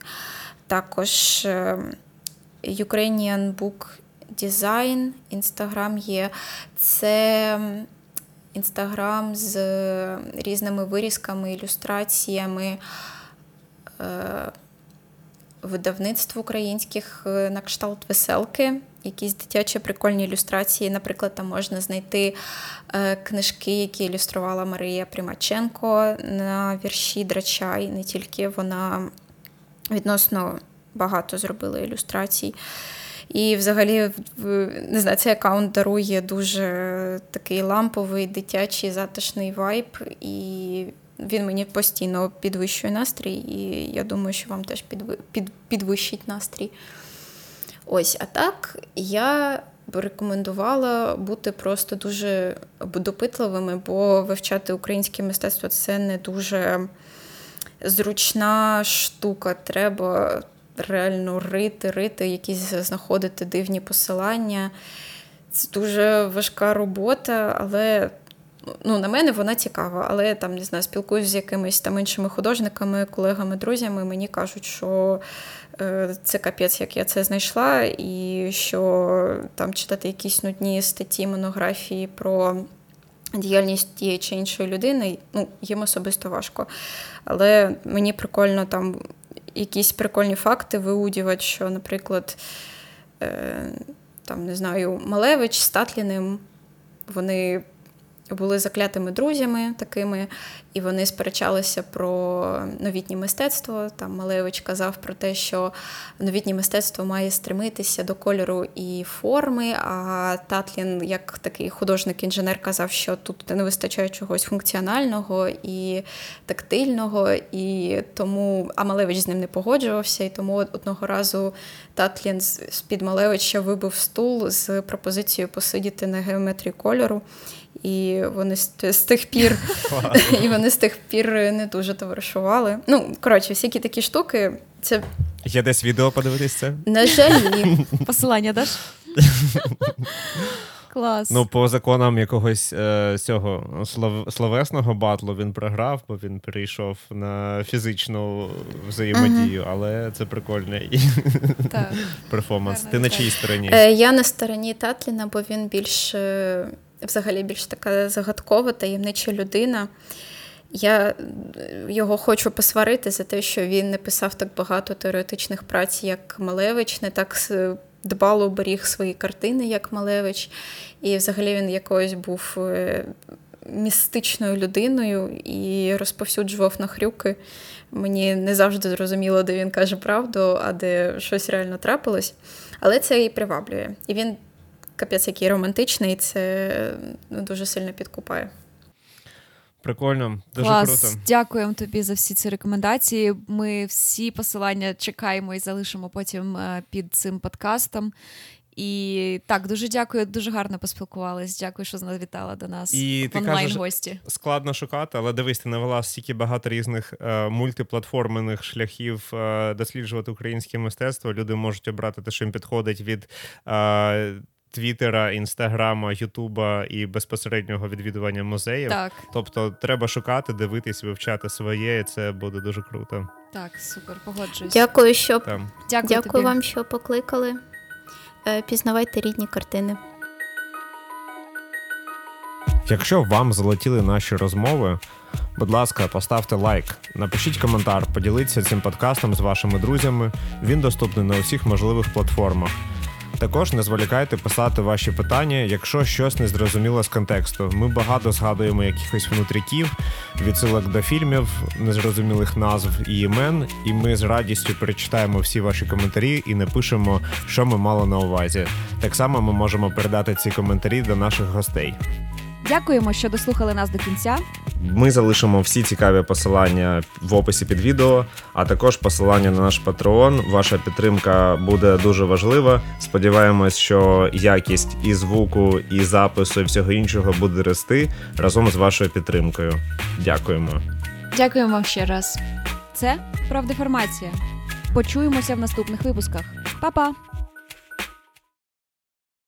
Також Ukrainian Book дизайн, інстаграм є. Це інстаграм з різними вирізками, ілюстраціями. Е, видавництв українських е, на кшталт веселки, якісь дитячі прикольні ілюстрації. Наприклад, там можна знайти е, книжки, які ілюструвала Марія Примаченко на вірші Драча, і не тільки вона відносно багато зробила ілюстрацій. І взагалі, не знаю, цей аккаунт дарує дуже такий ламповий, дитячий, затишний вайб. І він мені постійно підвищує настрій, і я думаю, що вам теж підвищить настрій. Ось, а так я б рекомендувала бути просто дуже допитливими, бо вивчати українське мистецтво це не дуже зручна штука. Треба реально рити, рити, якісь знаходити дивні посилання. Це дуже важка робота, але ну, на мене вона цікава. Але я там не знаю, спілкуюся з якимись там іншими художниками, колегами, друзями. Мені кажуть, що е, це капець, як я це знайшла, і що там читати якісь нудні статті, монографії про. Діяльність тієї чи іншої людини, ну, їм особисто важко. Але мені прикольно там якісь прикольні факти виудівати, що, наприклад, е, там, не знаю, Малевич з Татліним, вони були заклятими друзями такими, і вони сперечалися про новітнє мистецтво. Там Малевич казав про те, що новітнє мистецтво має стремитися до кольору і форми. А Татлін, як такий художник-інженер, казав, що тут не вистачає чогось функціонального і тактильного, і тому а Малевич з ним не погоджувався. І тому одного разу Татлін з-під Малевича вибив стул з пропозицією посидіти на геометрії кольору і вони з тих пір і вони з тих пір не дуже товаришували. Ну, коротше, всякі такі штуки. Це Є десь відео подивитись це? На жаль, ні. Посилання даш? Клас. Ну, по законам якогось е, цього слов, словесного батлу він програв, бо він перейшов на фізичну взаємодію, uh-huh. але це прикольний перформанс. Ти на чиїй стороні? Е, Я на стороні Татліна, бо він більш взагалі більш така загадкова, таємнича людина. Я його хочу посварити за те, що він не писав так багато теоретичних праць, як Малевич, не так дбало беріг свої картини, як Малевич. І взагалі він якось був е, містичною людиною і розповсюджував на хрюки. Мені не завжди зрозуміло, де він каже правду, а де щось реально трапилось. Але це і приваблює. І він капець, який романтичний, це ну, дуже сильно підкупає. Прикольно, дуже Клас. круто. Дякуємо тобі за всі ці рекомендації. Ми всі посилання чекаємо і залишимо потім е, під цим подкастом. І так, дуже дякую, дуже гарно поспілкувались. Дякую, що завітала до нас і в онлайн-гості. Складно шукати, але дивись, ти навела стільки багато різних е, мультиплатформених шляхів е, досліджувати українське мистецтво. Люди можуть обрати те, що їм підходить від. Е, Твіттера, інстаграма, Ютуба і безпосереднього відвідування музеїв. Так. Тобто треба шукати, дивитись, вивчати своє, і це буде дуже круто. Так, супер, погоджуюсь. Дякую, що Дякую, Дякую тобі. вам, що покликали. Е, пізнавайте рідні картини. Якщо вам залетіли наші розмови, будь ласка, поставте лайк, напишіть коментар, поділіться цим подкастом з вашими друзями. Він доступний на усіх можливих платформах. Також не зволікайте писати ваші питання, якщо щось не зрозуміло з контексту. Ми багато згадуємо якихось внутріків, відсилок до фільмів, незрозумілих назв і імен, і ми з радістю перечитаємо всі ваші коментарі і напишемо, що ми мали на увазі. Так само ми можемо передати ці коментарі до наших гостей. Дякуємо, що дослухали нас до кінця. Ми залишимо всі цікаві посилання в описі під відео, а також посилання на наш патреон. Ваша підтримка буде дуже важлива. Сподіваємось, що якість і звуку, і запису, і всього іншого буде рости разом з вашою підтримкою. Дякуємо. Дякуємо вам ще раз. Це правдеформація. Почуємося в наступних випусках. Па-па!